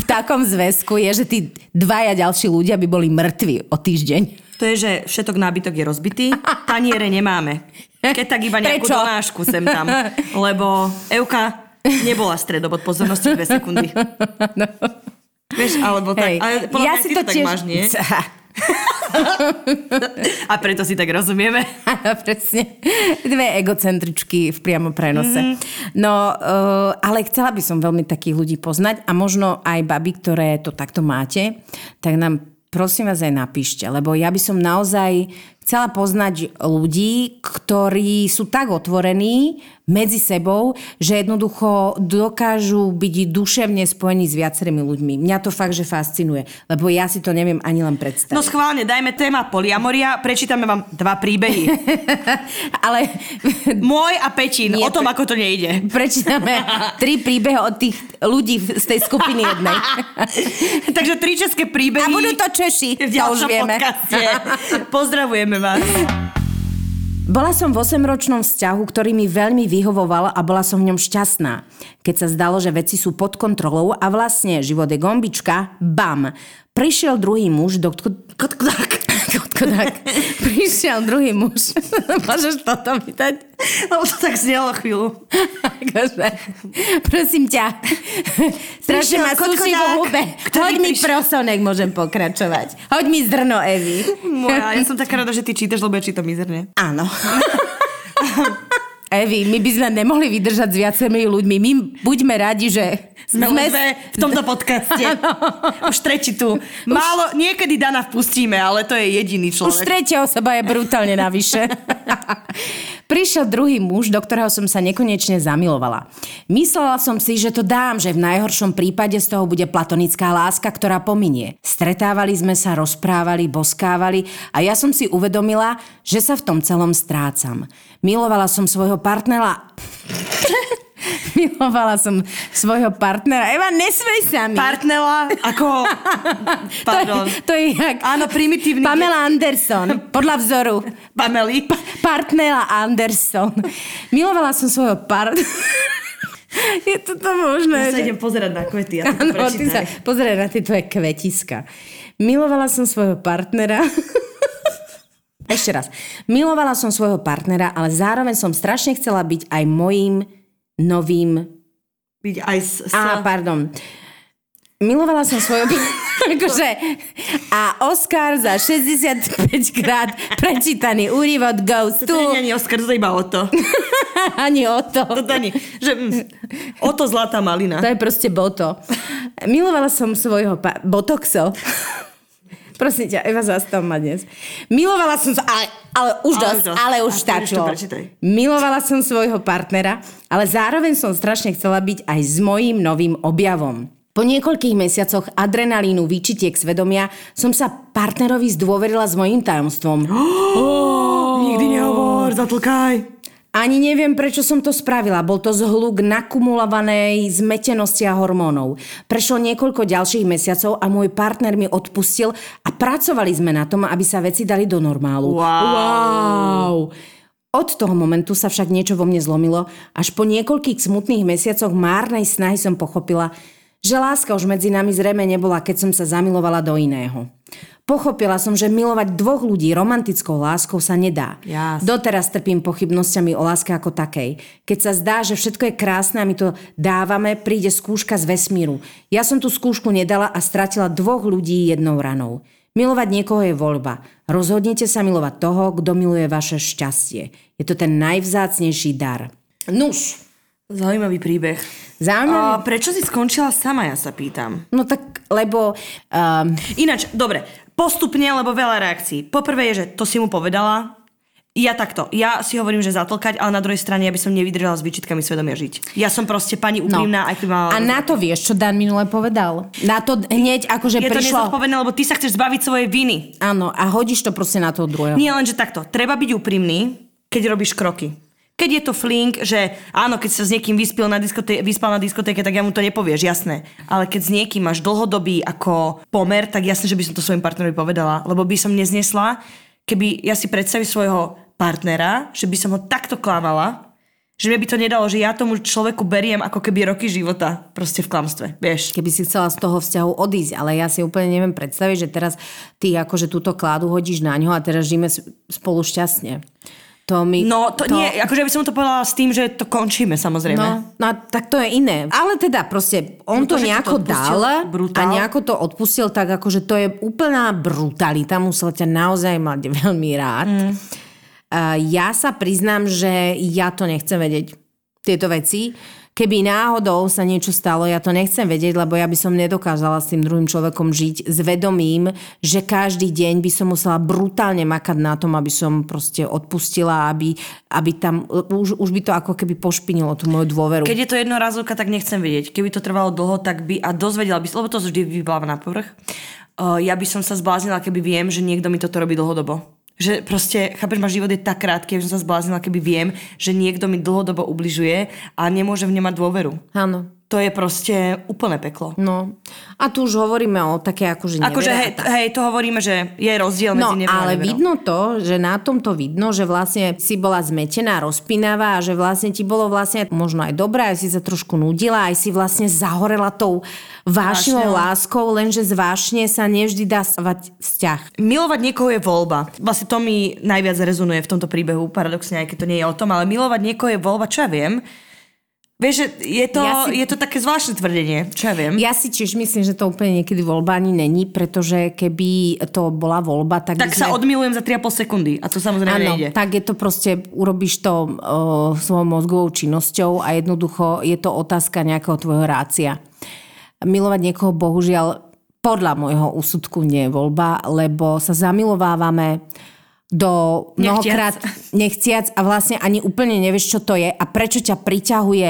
v takom zväzku je, že tí dvaja ďalší ľudia by boli mŕtvi o týždeň. To je, že všetok nábytok je rozbitý, taniere nemáme. Keď tak iba nejakú Prečo? donášku sem tam. Lebo Euka nebola stredobod pozornosti dve sekundy. No. Vieš, alebo tak. Hej. Ale podľa ja mňa si to tak tiež... máš, nie? A preto si tak rozumieme. Áno, presne. Dve egocentričky v priamo prenose. Mm-hmm. No, uh, ale chcela by som veľmi takých ľudí poznať a možno aj baby, ktoré to takto máte, tak nám prosím vás aj napíšte, lebo ja by som naozaj chcela poznať ľudí, ktorí sú tak otvorení medzi sebou, že jednoducho dokážu byť duševne spojení s viacerými ľuďmi. Mňa to fakt, že fascinuje, lebo ja si to neviem ani len predstaviť. No schválne, dajme téma poliamoria, prečítame vám dva príbehy. ale Môj a Pečín, Nie, o tom, pre- ako to nejde. Prečítame tri príbehy od tých ľudí z tej skupiny jednej. Takže tri české príbehy. A budú to Češi, v to už vieme. podcaste. Pozdravujeme vás. Bola som v 8-ročnom vzťahu, ktorý mi veľmi vyhovoval a bola som v ňom šťastná. Keď sa zdalo, že veci sú pod kontrolou a vlastne život je gombička, bam! Prišiel druhý muž, do... Kotkodák. Kotkodák. Prišiel druhý muž. Môžeš toto dať? Lebo to tak znelo chvíľu. Akože, prosím ťa. Strašne ma Prišiel suší v kotkodák, hube. Hoď mi prosonek, môžem pokračovať. Hoď mi zrno, Evi. Moja, ja som taká rada, že ty čítaš, lebo ja čítam mizerne. Áno. Evi, my by sme nemohli vydržať s viacerými ľuďmi. My buďme radi, že Sme len dve v tomto podcaste. Už tretí tu. Málo, niekedy Dana vpustíme, ale to je jediný Už človek. tretia osoba je brutálne navyše. Prišiel druhý muž, do ktorého som sa nekonečne zamilovala. Myslela som si, že to dám, že v najhoršom prípade z toho bude platonická láska, ktorá pominie. Stretávali sme sa, rozprávali, boskávali a ja som si uvedomila, že sa v tom celom strácam. Milovala som svojho partnera... Milovala som svojho partnera. Eva, nesmej sa mi. Partnela, ako... Pardon. To je, to je jak... Áno, primitívny... Pamela Anderson, podľa vzoru. Pameli. Partnera Anderson. Milovala som svojho par... Je to to možné. Ja sa idem pozerať na kvety. Ja Áno, ty sa pozrie na tie tvoje kvetiska. Milovala som svojho partnera. Ešte raz. Milovala som svojho partnera, ale zároveň som strašne chcela byť aj mojím novým... Byť aj s... s... Á, pardon. Milovala som svojho... akože, a Oscar za 65 krát prečítaný úrivod goes To tu. nie je ani Oscar, to je iba o to. Ani o to. To ani, že... Mm, o to zlatá malina. To je proste boto. Milovala som svojho pa- botoxo. Prosím ťa, Eva, zastav ma dnes. Milovala som... Ale, ale už Ale dosť, dosť. ale už stačilo. Milovala som svojho partnera, ale zároveň som strašne chcela byť aj s mojím novým objavom. Po niekoľkých mesiacoch adrenalínu, výčitiek svedomia som sa partnerovi zdôverila s mojím tajomstvom. Nikdy nehovor, zatlkaj. Ani neviem, prečo som to spravila. Bol to zhluk nakumulovanej zmetenosti a hormónov. Prešlo niekoľko ďalších mesiacov a môj partner mi odpustil a pracovali sme na tom, aby sa veci dali do normálu. Wow. wow. Od toho momentu sa však niečo vo mne zlomilo. Až po niekoľkých smutných mesiacoch márnej snahy som pochopila, že láska už medzi nami zrejme nebola, keď som sa zamilovala do iného. Pochopila som, že milovať dvoch ľudí romantickou láskou sa nedá. Jas. Doteraz trpím pochybnosťami o láske ako takej. Keď sa zdá, že všetko je krásne a my to dávame, príde skúška z vesmíru. Ja som tú skúšku nedala a stratila dvoch ľudí jednou ranou. Milovať niekoho je voľba. Rozhodnite sa milovať toho, kto miluje vaše šťastie. Je to ten najvzácnejší dar. Nuž, Zaujímavý príbeh. Zaujímavý. A prečo si skončila sama, ja sa pýtam. no tak, lebo... Um, Ináč, dobre, postupne, lebo veľa reakcií. Poprvé je, že to si mu povedala, ja takto, ja si hovorím, že zatlkať, ale na druhej strane ja by som nevydržala s výčitkami svedomia žiť. Ja som proste pani úprimná, aj keď mala... No. A na to vieš, čo Dan minule povedal? Na to hneď akože je to prišlo... nezodpovedné, lebo ty sa chceš zbaviť svojej viny. Áno, a hodíš to proste na toho druhého. Nie len, že takto. Treba byť úprimný, keď robíš kroky. Keď je to flink, že áno, keď sa s niekým vyspil na diskoté- vyspal na diskotéke, tak ja mu to nepovieš, jasné. Ale keď s niekým máš dlhodobý ako pomer, tak jasné, že by som to svojim partnerovi povedala. Lebo by som neznesla, keby ja si predstavím svojho partnera, že by som ho takto klamala, že mi by to nedalo, že ja tomu človeku beriem ako keby roky života proste v klamstve, vieš. Keby si chcela z toho vzťahu odísť, ale ja si úplne neviem predstaviť, že teraz ty akože túto kládu hodíš na ňo a teraz žijeme spolu šťastne. To mi... No to, to... nie, akože by som to povedala s tým, že to končíme samozrejme. No, no, tak to je iné. Ale teda proste, on No to, to, to nejako odpustil, dal brutál. a nejako to odpustil, tak akože to je úplná brutalita. Musel ťa naozaj mať veľmi rád. Mm. Uh, ja sa priznám, že ja to nechcem vedieť. Tieto veci. Keby náhodou sa niečo stalo, ja to nechcem vedieť, lebo ja by som nedokázala s tým druhým človekom žiť s vedomím, že každý deň by som musela brutálne makať na tom, aby som proste odpustila, aby, aby tam, už, už by to ako keby pošpinilo tú moju dôveru. Keď je to jednorazovka, tak nechcem vedieť. Keby to trvalo dlho, tak by, a dozvedela by, lebo to vždy vypláva na povrch, uh, ja by som sa zbláznila, keby viem, že niekto mi toto robí dlhodobo. Že proste, chápeš, ma život je tak krátky, že som sa zbláznila, keby viem, že niekto mi dlhodobo ubližuje a nemôžem v mať dôveru. Áno. To je proste úplné peklo. No. A tu už hovoríme o také akože nevere Akože hej, tak. hej, to hovoríme, že je rozdiel No, medzi a ale neverou. vidno to, že na tomto vidno, že vlastne si bola zmetená, rozpínavá a že vlastne ti bolo vlastne možno aj dobré, aj si sa trošku nudila, aj si vlastne zahorela tou Vášňou. láskou, lenže z vášne sa nevždy dá stavať vzťah. Milovať niekoho je voľba. Vlastne to mi najviac rezonuje v tomto príbehu, paradoxne, aj keď to nie je o tom, ale milovať niekoho je voľba, čo ja viem. Vieš, že je to, Ja si- je to také zvláštne tvrdenie, čo ja viem. Ja si tiež myslím, že to úplne niekedy voľba ani není, pretože keby to bola voľba, tak, tak by sa sme... odmilujem za 3,5 sekundy a to samozrejme Áno, nejde. tak je to proste, urobíš to uh, svojou mozgovou činnosťou a jednoducho je to otázka nejakého tvojho rácia. Milovať niekoho bohužiaľ podľa môjho úsudku nie je voľba, lebo sa zamilovávame do mnohokrát nechciac a vlastne ani úplne nevieš, čo to je a prečo ťa priťahuje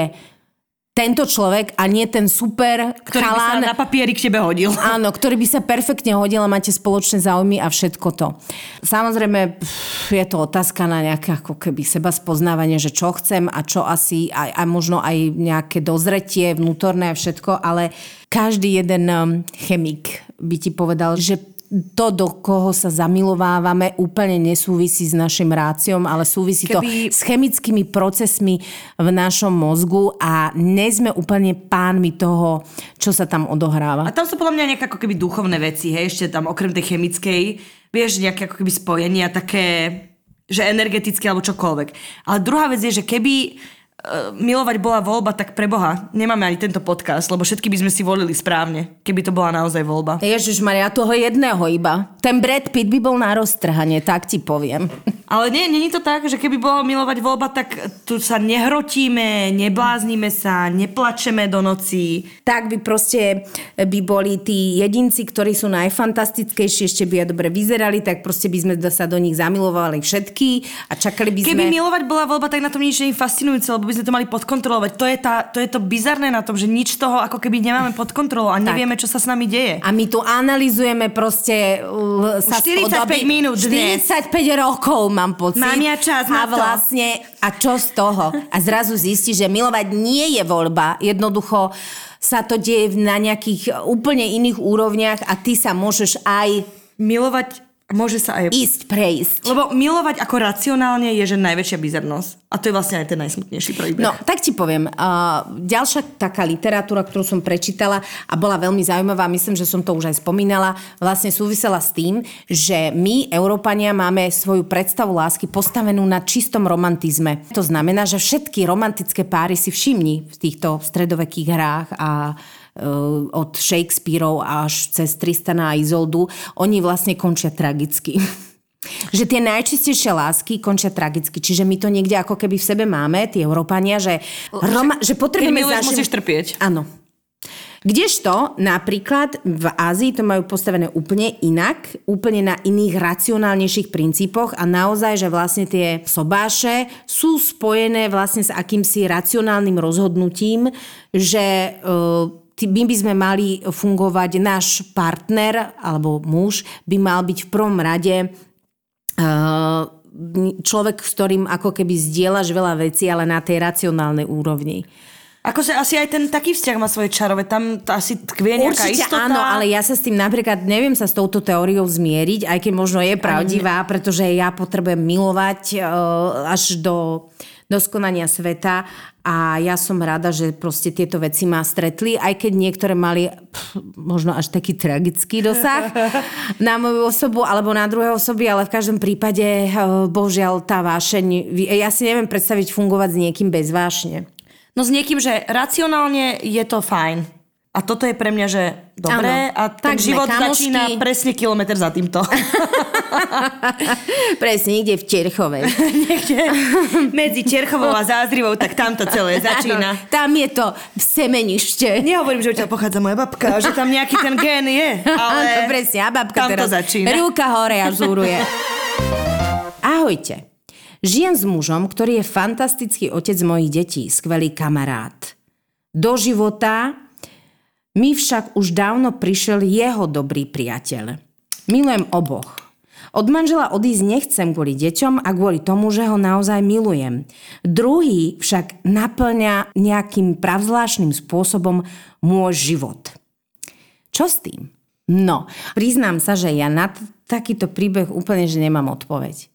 tento človek a nie ten super ktorý by sa chalán, na papieri k tebe hodil. Áno, ktorý by sa perfektne hodil a máte spoločné záujmy a všetko to. Samozrejme, pff, je to otázka na nejaké ako keby seba spoznávanie, že čo chcem a čo asi, a, a možno aj nejaké dozretie vnútorné a všetko, ale každý jeden um, chemik by ti povedal, že to, do koho sa zamilovávame, úplne nesúvisí s našim ráciom, ale súvisí to Keby- s chemickými procesmi v našom mozgu a nie sme úplne pánmi toho, čo sa tam odohráva. A tam sú podľa mňa nejaké ako keby duchovné veci, hej, ešte tam okrem tej chemickej, vieš, nejaké ako keby spojenia také, že energetické alebo čokoľvek. Ale druhá vec je, že keby milovať bola voľba, tak pre Boha nemáme ani tento podcast, lebo všetky by sme si volili správne, keby to bola naozaj voľba. Ježiš Maria, toho jedného iba. Ten Brad Pitt by bol na roztrhanie, tak ti poviem. Ale nie, není to tak, že keby bola milovať voľba, tak tu sa nehrotíme, nebláznime sa, neplačeme do noci. Tak by proste by boli tí jedinci, ktorí sú najfantastickejší, ešte by aj dobre vyzerali, tak proste by sme sa do nich zamilovali všetky a čakali by Keby sme... milovať bola voľba, tak na tom nič nie je fascinujúce, lebo by sme to mali podkontrolovať. To je, tá, to je to bizarné na tom, že nič z toho ako keby nemáme pod kontrolou a nevieme, čo sa s nami deje. A my tu analizujeme proste uh, sa 45 minút dnes. 45 rokov mám pocit. Mám ja čas a na to. vlastne, a čo z toho? A zrazu zistí, že milovať nie je voľba. Jednoducho sa to deje na nejakých úplne iných úrovniach a ty sa môžeš aj Milovať môže sa aj... ísť, prejsť. Lebo milovať ako racionálne je, že najväčšia bizarnosť. A to je vlastne aj ten najsmutnejší príbeh. No, tak ti poviem. Uh, ďalšia taká literatúra, ktorú som prečítala a bola veľmi zaujímavá, myslím, že som to už aj spomínala, vlastne súvisela s tým, že my, Európania, máme svoju predstavu lásky postavenú na čistom romantizme. To znamená, že všetky romantické páry si všimni v týchto stredovekých hrách a od Shakespeareov až cez Tristana a Izoldu, oni vlastne končia tragicky. Že tie najčistejšie lásky končia tragicky. Čiže my to niekde ako keby v sebe máme, tí Európania, že, Roma, že Keď potrebujeme miluješ, zažiť- musíš trpieť. Áno. Kdežto napríklad v Ázii to majú postavené úplne inak, úplne na iných racionálnejších princípoch a naozaj, že vlastne tie sobáše sú spojené vlastne s akýmsi racionálnym rozhodnutím, že ty- my by sme mali fungovať, náš partner alebo muž by mal byť v prvom rade uh, človek, s ktorým ako keby zdieľaš veľa vecí, ale na tej racionálnej úrovni. Akože asi aj ten taký vzťah má svoje čarové, tam asi tkvie nejaká Určite istota. áno, ale ja sa s tým napríklad neviem sa s touto teóriou zmieriť, aj keď možno je pravdivá, pretože ja potrebujem milovať uh, až do doskonania sveta a ja som rada, že proste tieto veci ma stretli, aj keď niektoré mali pff, možno až taký tragický dosah na moju osobu alebo na druhé osoby, ale v každom prípade uh, božiaľ tá vášeň, ja si neviem predstaviť fungovať s niekým bez vášne. No s niekým, že racionálne je to fajn. A toto je pre mňa, že dobré Áno. a ten Tak život kamošky. začína presne kilometr za týmto. Presne, niekde v Terchovej. Niekde medzi Čerchovou a Zázrivou, tak tam to celé začína. Tam je to semenište. Nehovorím, že odtiaľ pochádza moja babka, že tam nejaký ten gen je, ale Presne, a babka tam to teraz začína. rúka hore a žúruje. Ahojte. Žijem s mužom, ktorý je fantastický otec mojich detí, skvelý kamarát. Do života mi však už dávno prišiel jeho dobrý priateľ. Milujem oboch. Od manžela odísť nechcem kvôli deťom a kvôli tomu, že ho naozaj milujem. Druhý však naplňa nejakým pravzvláštnym spôsobom môj život. Čo s tým? No, priznám sa, že ja na takýto príbeh úplne, že nemám odpoveď.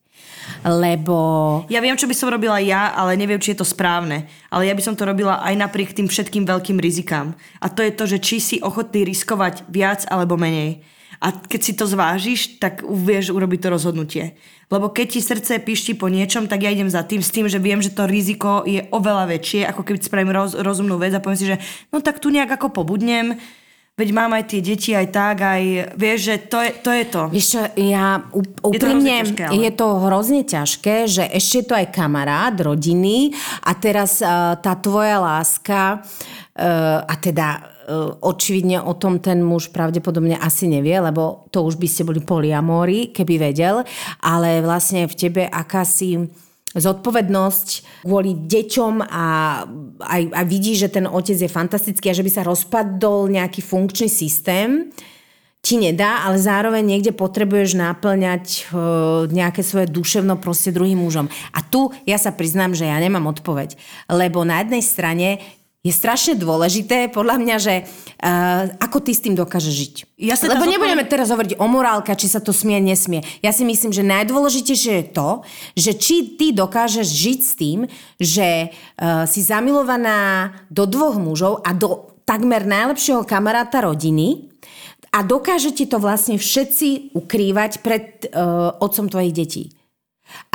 Lebo... Ja viem, čo by som robila ja, ale neviem, či je to správne. Ale ja by som to robila aj napriek tým všetkým veľkým rizikám. A to je to, že či si ochotný riskovať viac alebo menej. A keď si to zvážiš, tak vieš urobiť to rozhodnutie. Lebo keď ti srdce pišti po niečom, tak ja idem za tým s tým, že viem, že to riziko je oveľa väčšie, ako keď spravím roz, rozumnú vec a poviem si, že no tak tu nejak ako pobudnem, veď mám aj tie deti aj tak, aj vieš, že to je to. Je to. Vieš čo, ja to úprimne, hrozne ťažké, ale- je to hrozne ťažké, že ešte je to aj kamarát, rodiny a teraz uh, tá tvoja láska uh, a teda uh, očividne o tom ten muž pravdepodobne asi nevie, lebo to už by ste boli poliamóri, keby vedel, ale vlastne v tebe akási zodpovednosť kvôli deťom a aj, aj vidí, že ten otec je fantastický a že by sa rozpadol nejaký funkčný systém, ti nedá, ale zároveň niekde potrebuješ náplňať e, nejaké svoje duševno proste druhým mužom. A tu ja sa priznám, že ja nemám odpoveď. Lebo na jednej strane je strašne dôležité, podľa mňa, že uh, ako ty s tým dokážeš žiť. Ja sa Lebo nebudeme teraz hovoriť o morálke, či sa to smie, nesmie. Ja si myslím, že najdôležitejšie je to, že či ty dokážeš žiť s tým, že uh, si zamilovaná do dvoch mužov a do takmer najlepšieho kamaráta rodiny a dokážete to vlastne všetci ukrývať pred uh, otcom tvojich detí.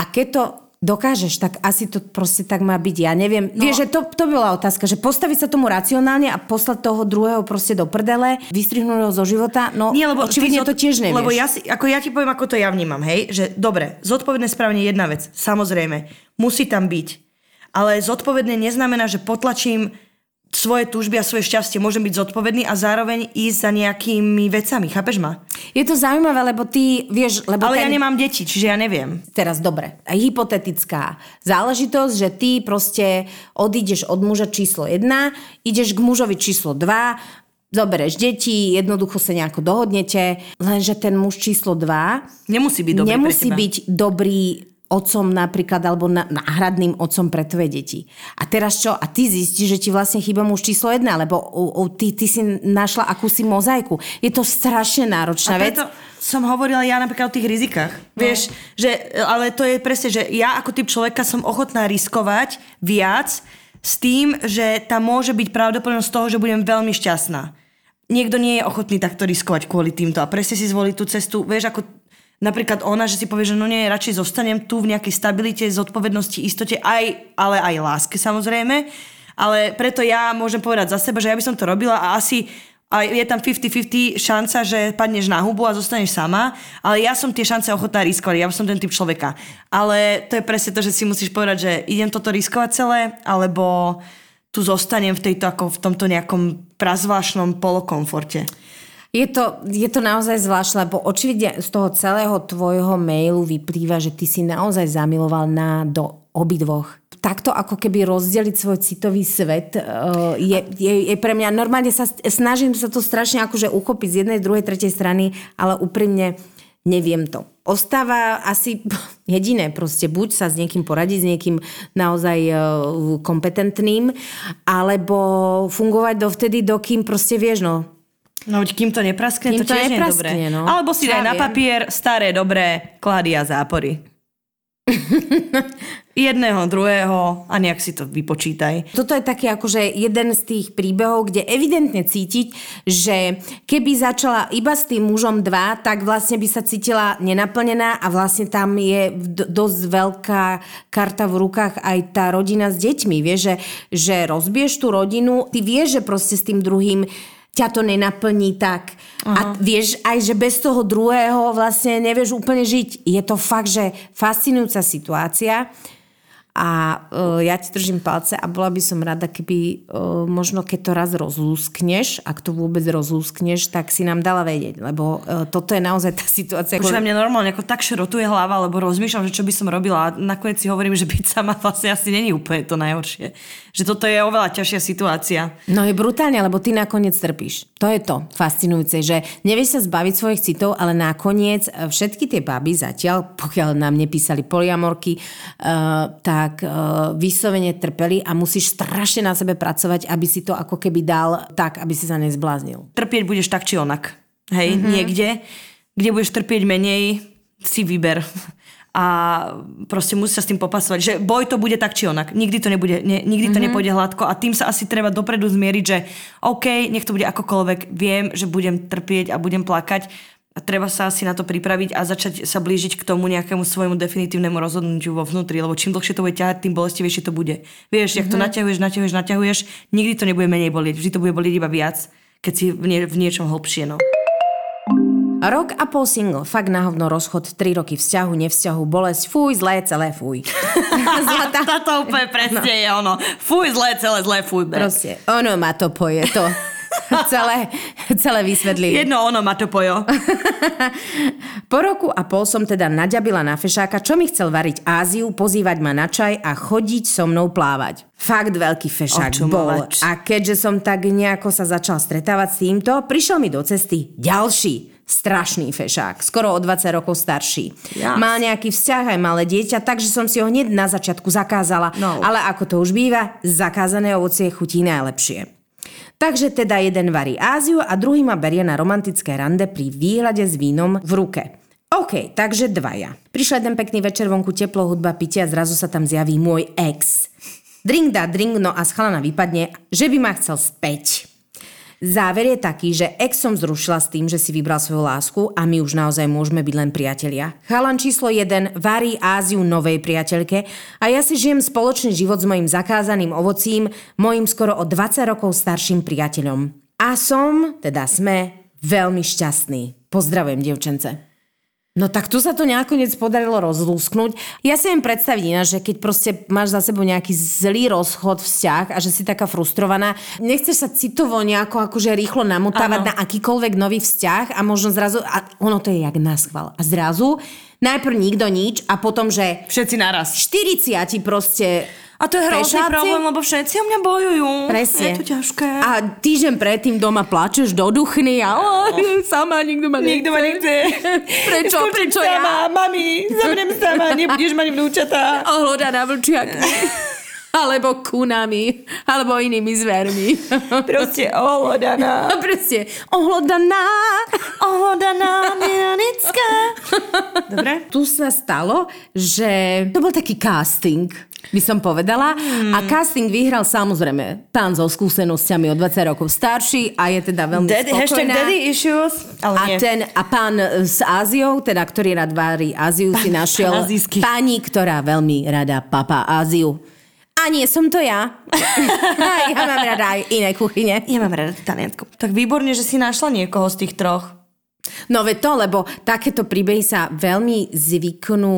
A keď to dokážeš, tak asi to proste tak má byť. Ja neviem. No. Vieš, že to, to bola otázka, že postaviť sa tomu racionálne a poslať toho druhého proste do prdele, vystrihnúť ho zo života, no Nie, lebo očividne to tiež nevieš. Lebo ja, si, ako ja ti poviem, ako to ja vnímam, hej, že dobre, zodpovedné správne je jedna vec, samozrejme, musí tam byť. Ale zodpovedné neznamená, že potlačím svoje túžby a svoje šťastie, môžem byť zodpovedný a zároveň ísť za nejakými vecami, chápeš ma? Je to zaujímavé, lebo ty vieš... Lebo Ale ten... ja nemám deti, čiže ja neviem. Teraz dobre, hypotetická záležitosť, že ty proste odídeš od muža číslo 1, ideš k mužovi číslo 2, zobereš deti, jednoducho sa nejako dohodnete, lenže ten muž číslo 2 Nemusí byť dobrý nemusí byť dobrý otcom napríklad, alebo na, náhradným otcom pre tvoje deti. A teraz čo? A ty zistíš, že ti vlastne chýba muž číslo jedna, lebo u, u, ty, ty si našla akúsi mozaiku. Je to strašne náročná A vec. som hovorila ja napríklad o tých rizikách. No. Vieš, že, ale to je presne, že ja ako typ človeka som ochotná riskovať viac s tým, že tam môže byť pravdepodobnosť toho, že budem veľmi šťastná. Niekto nie je ochotný takto riskovať kvôli týmto a presne si zvoliť tú cestu, vieš, ako napríklad ona, že si povie, že no nie, radšej zostanem tu v nejakej stabilite, zodpovednosti, istote, aj, ale aj láske samozrejme. Ale preto ja môžem povedať za seba, že ja by som to robila a asi a je tam 50-50 šanca, že padneš na hubu a zostaneš sama, ale ja som tie šance ochotná riskovať, ja som ten typ človeka. Ale to je presne to, že si musíš povedať, že idem toto riskovať celé, alebo tu zostanem v, tejto, ako v tomto nejakom prazvláštnom polokomforte. Je to, je to naozaj zvláštne, lebo očividne z toho celého tvojho mailu vyplýva, že ty si naozaj zamiloval na do obidvoch. Takto ako keby rozdeliť svoj citový svet uh, je, je, je pre mňa, normálne sa snažím sa to strašne akože uchopiť z jednej, druhej, tretej strany, ale úprimne neviem to. Ostáva asi jediné, proste buď sa s niekým poradiť, s niekým naozaj uh, kompetentným, alebo fungovať dovtedy, dokým proste vieš, no, No, kým to nepraskne, Kým to to tiež nie je nepraskne, dobré. no. Alebo si Ja daj na viem. papier staré, dobré klady a zápory. Jedného, druhého a nejak si to vypočítaj. Toto je taký akože jeden z tých príbehov, kde evidentne cítiť, že keby začala iba s tým mužom dva, tak vlastne by sa cítila nenaplnená a vlastne tam je d- dosť veľká karta v rukách aj tá rodina s deťmi. Vieš, že, že rozbiješ tú rodinu, ty vieš, že proste s tým druhým ťa to nenaplní tak. A vieš aj, že bez toho druhého vlastne nevieš úplne žiť. Je to fakt, že fascinujúca situácia. A uh, ja ti držím palce a bola by som rada, keby uh, možno keď to raz rozlúskneš, ak to vôbec rozlúskneš, tak si nám dala vedieť, lebo uh, toto je naozaj tá situácia. Počúvaj, mne normálne ako tak šrotuje hlava, lebo rozmýšľam, že čo by som robila a nakoniec si hovorím, že byť sama vlastne asi není úplne to najhoršie. Že toto je oveľa ťažšia situácia. No je brutálne, lebo ty nakoniec trpíš. To je to fascinujúce, že nevieš sa zbaviť svojich citov, ale nakoniec všetky tie baby zatiaľ, pokiaľ nám nepísali poliamorky, uh, tak uh, vyslovene trpeli a musíš strašne na sebe pracovať, aby si to ako keby dal tak, aby si sa nezbláznil. Trpieť budeš tak či onak. Hej, mm-hmm. niekde, kde budeš trpieť menej, si vyber. A proste musí sa s tým popasovať, že boj to bude tak či onak. Nikdy to, nebude, ne, nikdy to mm-hmm. nepôjde hladko a tým sa asi treba dopredu zmieriť, že OK, nech to bude akokoľvek, viem, že budem trpieť a budem plakať a treba sa asi na to pripraviť a začať sa blížiť k tomu nejakému svojmu definitívnemu rozhodnutiu vo vnútri, lebo čím dlhšie to bude ťahať, tým bolestivejšie to bude. Vieš, mm-hmm. jak to naťahuješ, naťahuješ, naťahuješ, nikdy to nebude menej bolieť, vždy to bude bolieť iba viac, keď si v, nie, v niečom hlbšie. No. Rok a pol single, fakt na hovno rozchod, 3 roky vzťahu, nevzťahu, bolesť, fuj, zlé, celé, fuj. Zlatá. Táto úplne presne no. je ono. Fuj, zlé, celé, zlé, fuj. Proste, ono ma to poje, to celé, celé vysvetlili. Jedno ono ma to pojo. Po roku a pol som teda naďabila na fešáka, čo mi chcel variť Áziu, pozývať ma na čaj a chodiť so mnou plávať. Fakt veľký fešák bol. A keďže som tak nejako sa začal stretávať s týmto, prišiel mi do cesty ďalší strašný fešák, skoro o 20 rokov starší. Jas. Mal nejaký vzťah aj malé dieťa, takže som si ho hneď na začiatku zakázala. No. Ale ako to už býva, zakázané ovocie chutí najlepšie. Takže teda jeden varí Áziu a druhý ma berie na romantické rande pri výhľade s vínom v ruke. OK, takže dvaja. Prišiel jeden pekný večer vonku, teplo, hudba, pitie a zrazu sa tam zjaví môj ex. Drink dá drink, no a z chalana vypadne, že by ma chcel späť. Záver je taký, že ex som zrušila s tým, že si vybral svoju lásku a my už naozaj môžeme byť len priatelia. Chalan číslo 1 varí Áziu novej priateľke a ja si žijem spoločný život s mojim zakázaným ovocím, mojim skoro o 20 rokov starším priateľom. A som, teda sme, veľmi šťastný. Pozdravujem, devčence. No tak tu sa to nakoniec podarilo rozlúsknuť. Ja si viem predstaviť ináč, že keď proste máš za sebou nejaký zlý rozchod, vzťah a že si taká frustrovaná, nechceš sa citovo nejako akože rýchlo namotávať na akýkoľvek nový vzťah a možno zrazu, a ono to je jak na schvál. A zrazu najprv nikto nič a potom, že Všetci naraz. 40 proste A to je hrozný Fešáci? problém, lebo všetci o mňa bojujú. Presne. Je to ťažké. A týždeň predtým doma plačeš do duchny a o, sama nikto ma nechce. Nikto ma nechce. Prečo, Skončím prečo sama, ja? Mami, zavriem sama, nebudeš mať vnúčatá. Ohloda na vlčiaky. alebo kunami, alebo inými zvermi. Proste ohlodaná. Proste ohlodaná. Ohlodaná Milanická. Dobre? Tu sa stalo, že to bol taký casting, by som povedala. Hmm. A casting vyhral samozrejme pán so skúsenosťami o 20 rokov starší a je teda veľmi Daddy, spokojná. daddy issues. Ale A, nie. ten, a pán s Áziou, teda ktorý rád vári Áziu, si našiel pán azijský. pani, ktorá veľmi rada papá Áziu. A nie som to ja. ja mám rada aj iné kuchyne. Ja mám rada Taliansku. Tak výborne, že si našla niekoho z tých troch. No ve to, lebo takéto príbehy sa veľmi zvyknú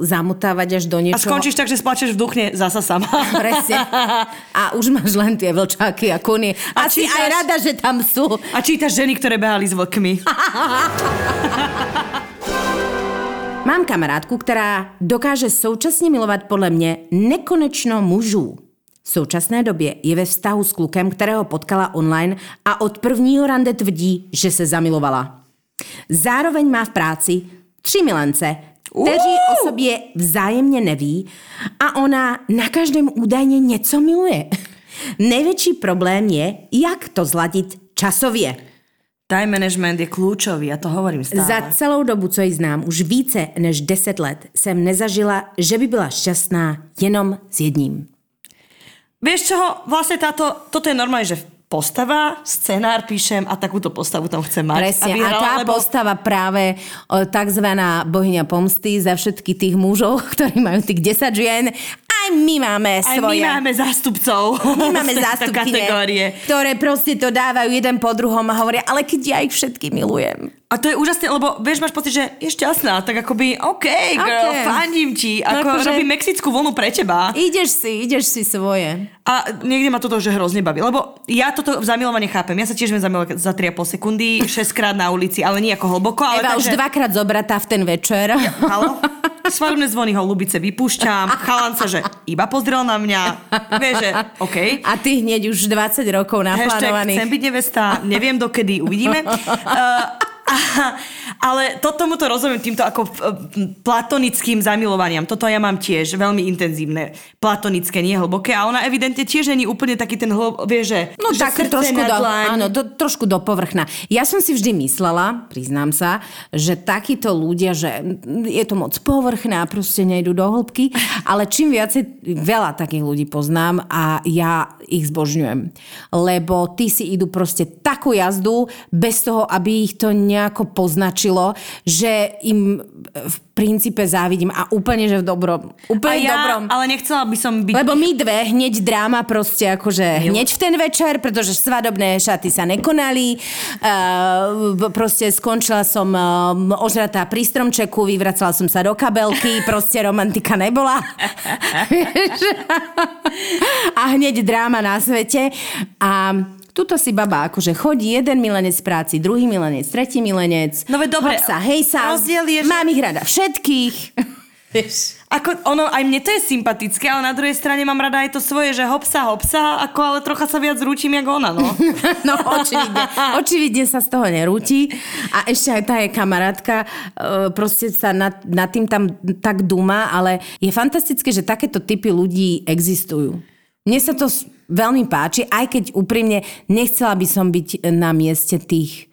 zamotávať až do A niečoho. skončíš tak, že splačeš v duchne zasa sama. Presne. A už máš len tie vlčáky a kuny. A, A čítaš- aj rada, že tam sú. A čítaš ženy, ktoré behali s vlkmi. Mám kamarátku, ktorá dokáže současne milovať podľa mne nekonečno mužů. V současné době je ve vztahu s klukem, kterého potkala online a od prvního rande tvrdí, že se zamilovala. Zároveň má v práci tři milence, kteří o sobě vzájemně neví a ona na každém údajně něco miluje. Největší problém je, jak to zladit časově. Time management je kľúčový, ja to hovorím stále. Za celou dobu, co ji znám, už více než 10 let, jsem nezažila, že by byla šťastná jenom s jedním. Vieš čoho? Vlastne táto, toto je normálne, že postava, scenár píšem a takúto postavu tam chcem mať. Presne. A vyhrala, tá lebo... postava práve takzvaná bohyňa pomsty za všetky tých mužov, ktorí majú tých 10 žien. My máme Aj svoje. my máme zástupcov. My máme zástupkyne, ktoré proste to dávajú jeden po druhom a hovoria, ale keď ja ich všetky milujem. A to je úžasné, lebo vieš, máš pocit, že je šťastná, tak akoby, OK, girl, Ok. fandím ti, ako akože- robím mexickú vlnu pre teba. Ideš si, ideš si svoje. A niekde ma toto že hrozne baví, lebo ja toto zamilovanie chápem. Ja sa tiež viem zamilovať za 3,5 sekundy, 6 krát na ulici, ale nie ako hlboko. Ale Eva už takže... dvakrát zobratá v ten večer. Halo? Svadobné zvony holubice vypúšťam, chalan sa, že iba pozrel na mňa. Vieš, že OK. A ty hneď už 20 rokov Hashtag naplánovaný. chcem byť nevesta, neviem dokedy, uvidíme. Uh, ale to, tomuto rozumiem týmto ako uh, platonickým zamilovaním. Toto ja mám tiež veľmi intenzívne. Platonické, nie hlboké. A ona evidentne tiež není úplne taký ten hlb... Vieš, že, No že tak trošku do, áno, do, trošku do povrchna. Ja som si vždy myslela, priznám sa, že takíto ľudia, že je to moc povrchné a proste nejdu do hĺbky, ale čím viacej, veľa takých ľudí poznám a ja ich zbožňujem. Lebo tí si idú proste takú jazdu bez toho, aby ich to nejako poznačilo, že im v princípe závidím a úplne, že v dobrom. Úplne ja, dobrom. ale nechcela by som byť... Lebo my dve, hneď dráma proste akože hneď v ten večer, pretože svadobné šaty sa nekonali, uh, proste skončila som uh, ožratá pri stromčeku, vyvracala som sa do kabelky, proste romantika nebola. A hneď dráma na svete a Tuto si baba akože chodí jeden milenec v práci, druhý milenec, tretí milenec. No veď dobre, Hopsa, hej sa, rozdiel je, že- mám ich rada všetkých. Ako ono, aj mne to je sympatické, ale na druhej strane mám rada aj to svoje, že hopsa, hopsa, ako ale trocha sa viac rúčim, jak ona, no. No, očividne. Očividne sa z toho nerúti. A ešte aj tá je kamarátka, e, proste sa nad, nad tým tam tak dúma, ale je fantastické, že takéto typy ľudí existujú. Mne sa to veľmi páči, aj keď úprimne nechcela by som byť na mieste tých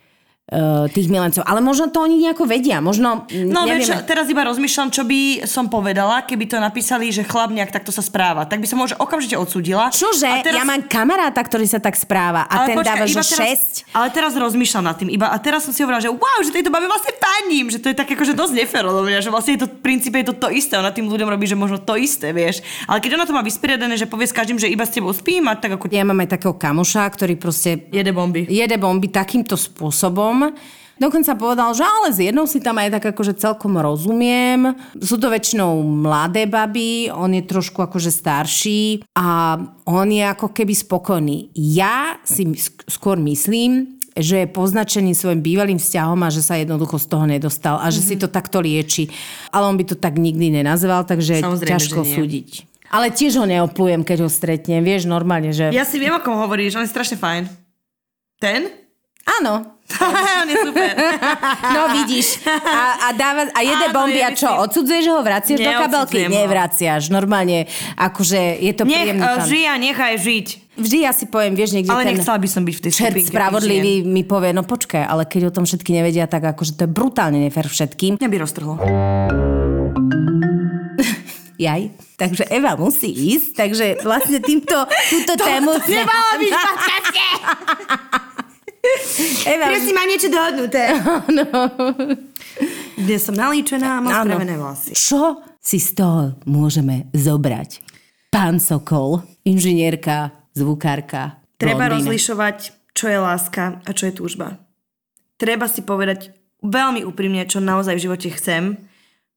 tých milencov. Ale možno to oni nejako vedia. Možno, No nevieme. vieš, teraz iba rozmýšľam, čo by som povedala, keby to napísali, že chlap nejak takto sa správa. Tak by som možno okamžite odsúdila. Čože? A teraz- Ja mám kamaráta, ktorý sa tak správa a ten počkaj, dáva, že teraz, 6. Ale teraz rozmýšľam nad tým. Iba, a teraz som si hovorila, že wow, že tejto babe vlastne fandím, že to je tak akože dosť nefér odo mňa, že vlastne je to v princípe je to to isté. Ona tým ľuďom robí, že možno to isté, vieš. Ale keď ona to má vysporiadané, že povie s každým, že iba s tebou spím a tak ako Ja mám aj takého kamoša, ktorý proste jede bomby. jede bomby takýmto spôsobom. Dokonca povedal, že ale s jednou si tam aj tak akože celkom rozumiem. Sú to väčšinou mladé baby, on je trošku akože starší a on je ako keby spokojný. Ja si sk- skôr myslím, že je poznačený svojim bývalým vzťahom a že sa jednoducho z toho nedostal a že Mhm. si to takto lieči. Ale on by to tak nikdy nenazval, takže Samozrejme, ťažko súdiť. Ale tiež ho neoplujem, keď ho stretnem. Vieš, normálne, že... Ja si viem, o kom hovoríš, on je strašne fajn. Ten? Áno, on je super. No vidíš. A, a, dáva, a jede Áno, bomby je, a čo? Odsudzuješ ho? Vraciaš do kabelky? Ho. Nevraciaš. Normálne, akože je to Nech príjemný uh, pán. žije a nechaj žiť. Vždy ja si poviem, vieš, niekde Ale ten nechcela by som byť v tej čert skupinke spravodlivý mi povie, no počkaj, ale keď o tom všetky nevedia, tak akože to je brutálne nefér všetkým. Mňa by roztrhlo. Jaj. Takže Eva musí ísť, takže vlastne týmto, túto tému... Nemala byť v podcaste! Eva, Presne, mám niečo dohodnuté. Dnes som nalíčená a mám Áno. spravené vlasy. Čo si z toho môžeme zobrať? Pán Sokol, inžinierka, zvukárka, Treba blondína. rozlišovať, čo je láska a čo je túžba. Treba si povedať veľmi úprimne, čo naozaj v živote chcem.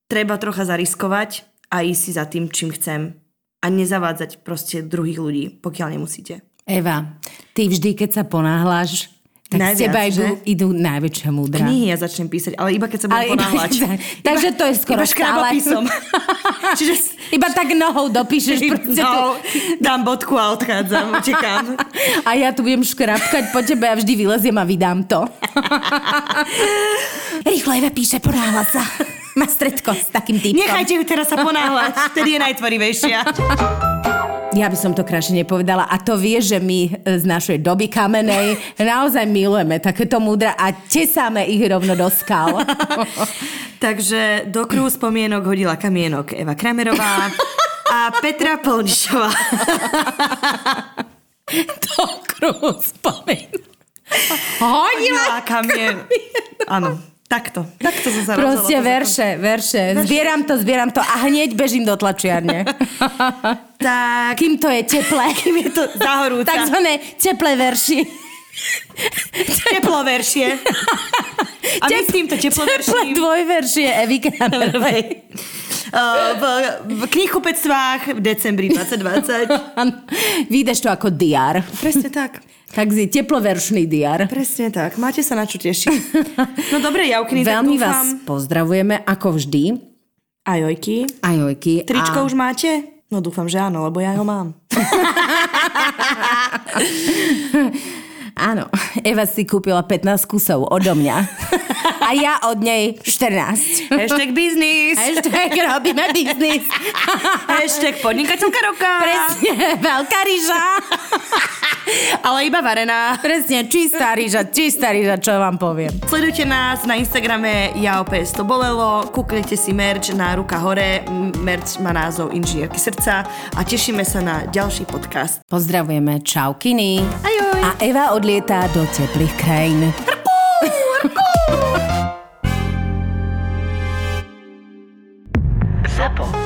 Treba trocha zariskovať a ísť si za tým, čím chcem. A nezavádzať proste druhých ľudí, pokiaľ nemusíte. Eva, ty vždy, keď sa ponáhľaš, tak z Najviac, teba idú, že? idú najväčšia múdra. Knihy ja začnem písať, ale iba keď sa budem ponáhľať. takže to je skoro iba. Čiže Iba tak nohou dopíšeš no, dám bodku a odchádzam, utekám. A ja tu budem škrapkať po tebe a vždy vyleziem a vydám to. Rýchlo Eva píše, ponáhľa sa. Má stredko s takým týpkom. Nechajte ju teraz sa ponáhľať, vtedy je najtvorivejšia. Ja by som to krajšie nepovedala. A to vie, že my e, z našej doby kamenej naozaj milujeme takéto múdra a tesáme ich rovno do skal. Takže do kruhu spomienok hodila kamienok Eva Kramerová a Petra Polnišová. to kruhu spomen. Hodila. Hodila kamien. Áno, takto. Takto som sa Proste rozhodla. verše, verše. Zbieram to, zbieram to a hneď bežím do tlačiarne. Tak, Kým to je teplé. kým je to zahorúca. Takzvané teplé verši. Teploveršie. A my s týmto Teplé teploverším dvojveršie Evy Kramerovej. v, v knihkupectvách v decembri 2020. Vyjdeš to ako diar. Presne tak. Takže teploveršný diar. Presne tak. Máte sa na čo tešiť. No dobre, Jaukiny, Veľmi vás pozdravujeme, ako vždy. A Jojky. A Jojky. Tričko a... už máte? No dúfam, že áno, lebo ja ho mám. Áno, Eva si kúpila 15 kusov odo mňa. A ja od nej 14. Hashtag biznis. Hashtag robíme biznis. Hashtag podnikateľka roka. Presne, veľká rýža. Ale iba varená. Presne, čistá rýža, čistá rýža, čo vám poviem. Sledujte nás na Instagrame jaops to bolelo, kúknite si merch na ruka hore, merch má názov Inžinierky srdca a tešíme sa na ďalší podcast. Pozdravujeme, čau Kiny. Ajoj. A Eva odlietá do teplých krajín. ZAPO.